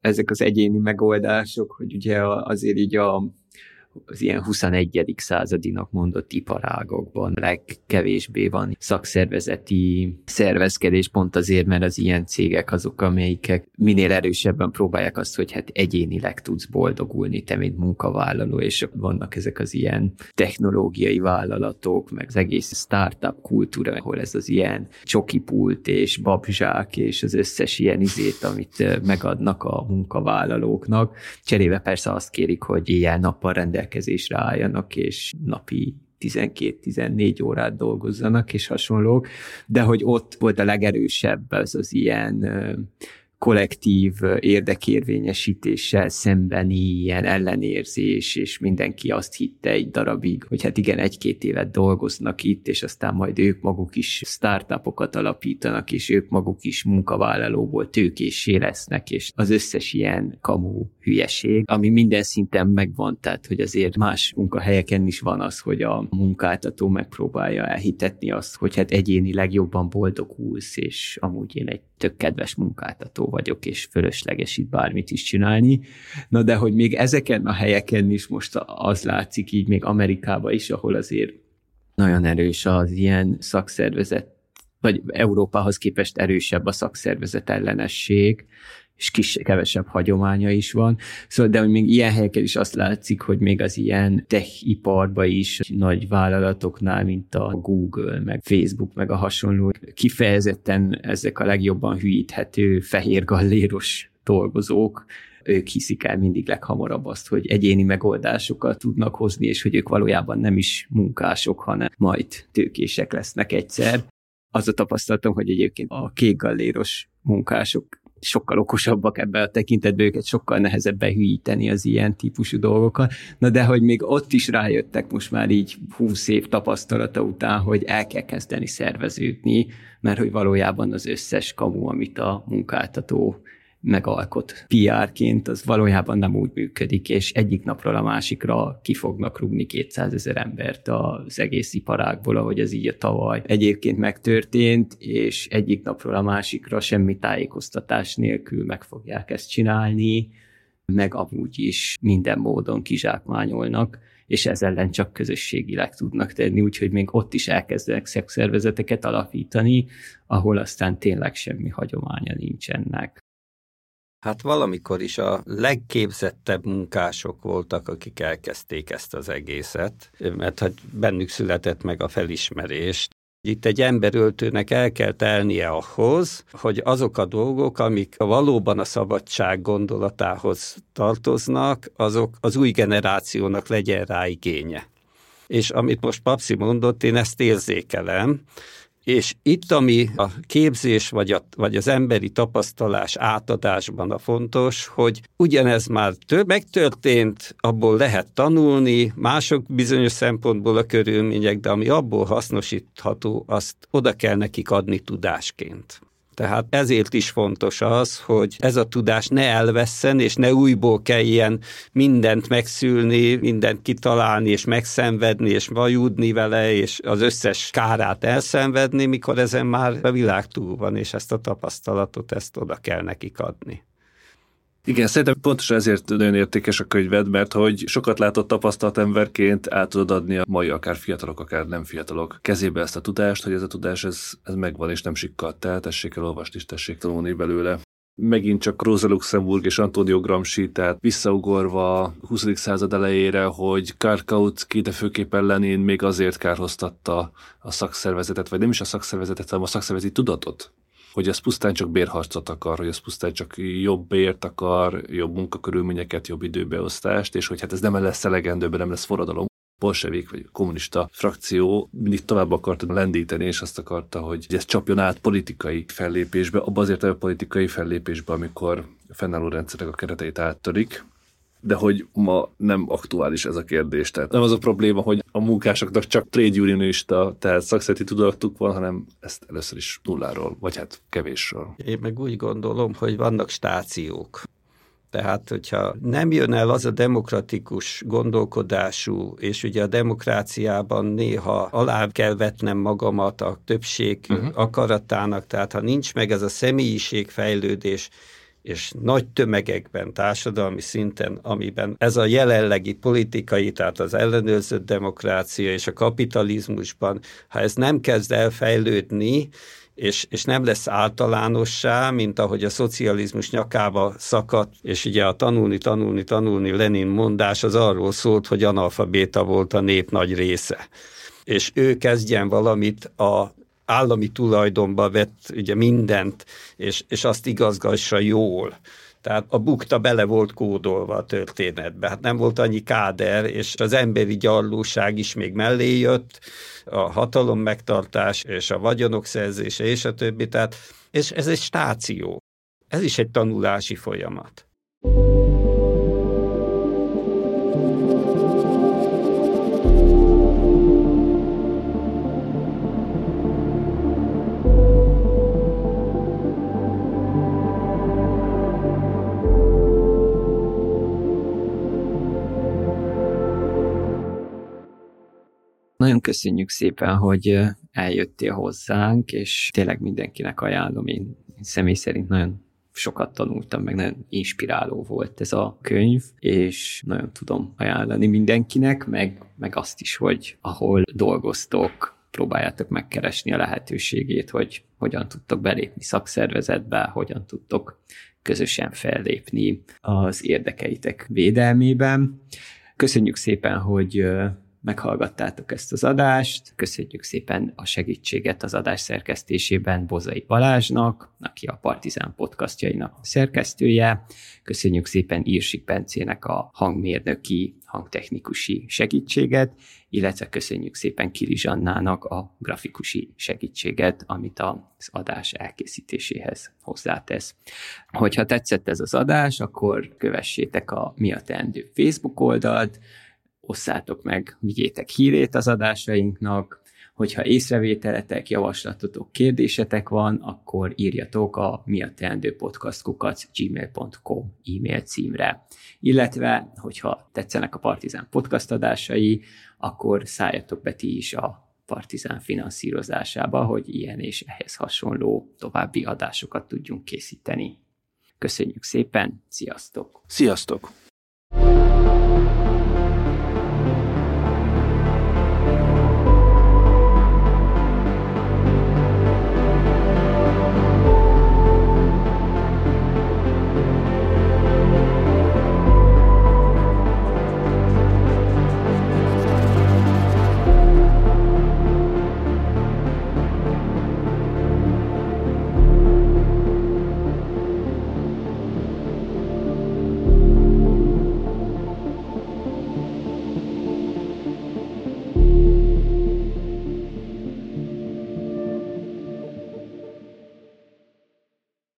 Ezek az egyéni megoldások, hogy ugye azért így a az ilyen 21. századinak mondott iparágokban legkevésbé van szakszervezeti szervezkedés, pont azért, mert az ilyen cégek azok, amelyikek minél erősebben próbálják azt, hogy hát egyénileg tudsz boldogulni, te mint munkavállaló, és vannak ezek az ilyen technológiai vállalatok, meg az egész startup kultúra, ahol ez az ilyen csokipult és babzsák és az összes ilyen izét, amit megadnak a munkavállalóknak. Cserébe persze azt kérik, hogy ilyen nappal rendelkezésre álljanak, és napi 12-14 órát dolgozzanak, és hasonlók, de hogy ott volt a legerősebb az az ilyen kollektív érdekérvényesítéssel szembeni ilyen ellenérzés, és mindenki azt hitte egy darabig, hogy hát igen, egy-két évet dolgoznak itt, és aztán majd ők maguk is startupokat alapítanak, és ők maguk is munkavállalóból tőkéssé lesznek, és az összes ilyen kamu hülyeség, ami minden szinten megvan, tehát hogy azért más munkahelyeken is van az, hogy a munkáltató megpróbálja elhitetni azt, hogy hát egyénileg jobban boldogulsz, és amúgy én egy tök kedves munkáltató vagyok, és fölösleges itt bármit is csinálni. Na de hogy még ezeken a helyeken is most az látszik így még Amerikában is, ahol azért nagyon erős az ilyen szakszervezet, vagy Európához képest erősebb a szakszervezet ellenesség, és kis, kevesebb hagyománya is van. Szóval, de még ilyen helyeken is azt látszik, hogy még az ilyen tech-iparba is nagy vállalatoknál, mint a Google, meg Facebook, meg a hasonló, kifejezetten ezek a legjobban hűíthető fehér galléros dolgozók, ők hiszik el mindig leghamarabb azt, hogy egyéni megoldásokat tudnak hozni, és hogy ők valójában nem is munkások, hanem majd tőkések lesznek egyszer. Az a tapasztalatom, hogy egyébként a kék galléros munkások sokkal okosabbak ebben a tekintetben, őket sokkal nehezebb behűíteni az ilyen típusú dolgokat. Na de hogy még ott is rájöttek most már így 20 év tapasztalata után, hogy el kell kezdeni szerveződni, mert hogy valójában az összes kamu, amit a munkáltató megalkot PR-ként, az valójában nem úgy működik, és egyik napról a másikra ki fognak rúgni 200 ezer embert az egész iparágból, ahogy ez így a tavaly egyébként megtörtént, és egyik napról a másikra semmi tájékoztatás nélkül meg fogják ezt csinálni, meg amúgy is minden módon kizsákmányolnak és ez ellen csak közösségileg tudnak tenni, úgyhogy még ott is elkezdenek szexszervezeteket alapítani, ahol aztán tényleg semmi hagyománya nincsenek.
Hát valamikor is a legképzettebb munkások voltak, akik elkezdték ezt az egészet, mert hát bennük született meg a felismerés. Itt egy emberöltőnek el kell telnie ahhoz, hogy azok a dolgok, amik valóban a szabadság gondolatához tartoznak, azok az új generációnak legyen rá igénye. És amit most Papsi mondott, én ezt érzékelem, és itt, ami a képzés vagy, a, vagy az emberi tapasztalás átadásban a fontos, hogy ugyanez már több megtörtént, abból lehet tanulni, mások bizonyos szempontból a körülmények, de ami abból hasznosítható, azt oda kell nekik adni tudásként. Tehát ezért is fontos az, hogy ez a tudás ne elvesszen, és ne újból kelljen mindent megszülni, mindent kitalálni, és megszenvedni, és vajudni vele, és az összes kárát elszenvedni, mikor ezen már a világ túl van, és ezt a tapasztalatot, ezt oda kell nekik adni.
Igen, szerintem pontosan ezért nagyon értékes a könyved, mert hogy sokat látott tapasztalt emberként át tudod adni a mai akár fiatalok, akár nem fiatalok kezébe ezt a tudást, hogy ez a tudás ez, ez megvan és nem sikkadt el, tessék elolvasni és tessék tanulni belőle megint csak Rosa Luxemburg és Antonio Gramsci, tehát visszaugorva a 20. század elejére, hogy Karl Kautsky, de főképpen Lenin még azért kárhoztatta a szakszervezetet, vagy nem is a szakszervezetet, hanem a szakszervezeti tudatot hogy ez pusztán csak bérharcot akar, hogy ez pusztán csak jobb bért akar, jobb munkakörülményeket, jobb időbeosztást, és hogy hát ez nem lesz elegendő, nem lesz forradalom. Bolsevik vagy kommunista frakció mindig tovább akarta lendíteni, és azt akarta, hogy ez csapjon át politikai fellépésbe, abban azért a politikai fellépésbe, amikor fennálló rendszerek a kereteit áttörik, de hogy ma nem aktuális ez a kérdés. Tehát nem az a probléma, hogy a munkásoknak csak trade unionista, tehát szakszereti tudatuk van, hanem ezt először is nulláról, vagy hát kevésről.
Én meg úgy gondolom, hogy vannak stációk. Tehát, hogyha nem jön el az a demokratikus gondolkodású, és ugye a demokráciában néha alá kell vetnem magamat a többség uh-huh. akaratának, tehát ha nincs meg ez a személyiségfejlődés, és nagy tömegekben, társadalmi szinten, amiben ez a jelenlegi politikai, tehát az ellenőrzött demokrácia és a kapitalizmusban, ha ez nem kezd el fejlődni, és, és nem lesz általánossá, mint ahogy a szocializmus nyakába szakadt, és ugye a tanulni, tanulni, tanulni Lenin mondás az arról szólt, hogy analfabéta volt a nép nagy része. És ő kezdjen valamit a állami tulajdonba vett ugye mindent, és, és azt igazgassa jól. Tehát a bukta bele volt kódolva a történetbe. Hát nem volt annyi káder, és az emberi gyarlóság is még mellé jött, a hatalom megtartás, és a vagyonok szerzése, és a többi. Tehát, és ez egy stáció. Ez is egy tanulási folyamat.
Nagyon köszönjük szépen, hogy eljöttél hozzánk, és tényleg mindenkinek ajánlom. Én személy szerint nagyon sokat tanultam, meg nagyon inspiráló volt ez a könyv, és nagyon tudom ajánlani mindenkinek, meg, meg azt is, hogy ahol dolgoztok, próbáljátok megkeresni a lehetőségét, hogy hogyan tudtok belépni szakszervezetbe, hogyan tudtok közösen fellépni az érdekeitek védelmében. Köszönjük szépen, hogy meghallgattátok ezt az adást. Köszönjük szépen a segítséget az adás szerkesztésében Bozai Balázsnak, aki a Partizán podcastjainak szerkesztője. Köszönjük szépen Írsik Bencének a hangmérnöki, hangtechnikusi segítséget, illetve köszönjük szépen Kili Zsannának a grafikusi segítséget, amit az adás elkészítéséhez hozzátesz. Hogyha tetszett ez az adás, akkor kövessétek a Mi a Teendő Facebook oldalt, osszátok meg, vigyétek hírét az adásainknak, hogyha észrevételetek, javaslatotok, kérdésetek van, akkor írjatok a mi a teendő podcast gmail.com e-mail címre. Illetve, hogyha tetszenek a Partizán podcast adásai, akkor szálljatok be ti is a Partizán finanszírozásába, hogy ilyen és ehhez hasonló további adásokat tudjunk készíteni. Köszönjük szépen, sziasztok!
Sziasztok!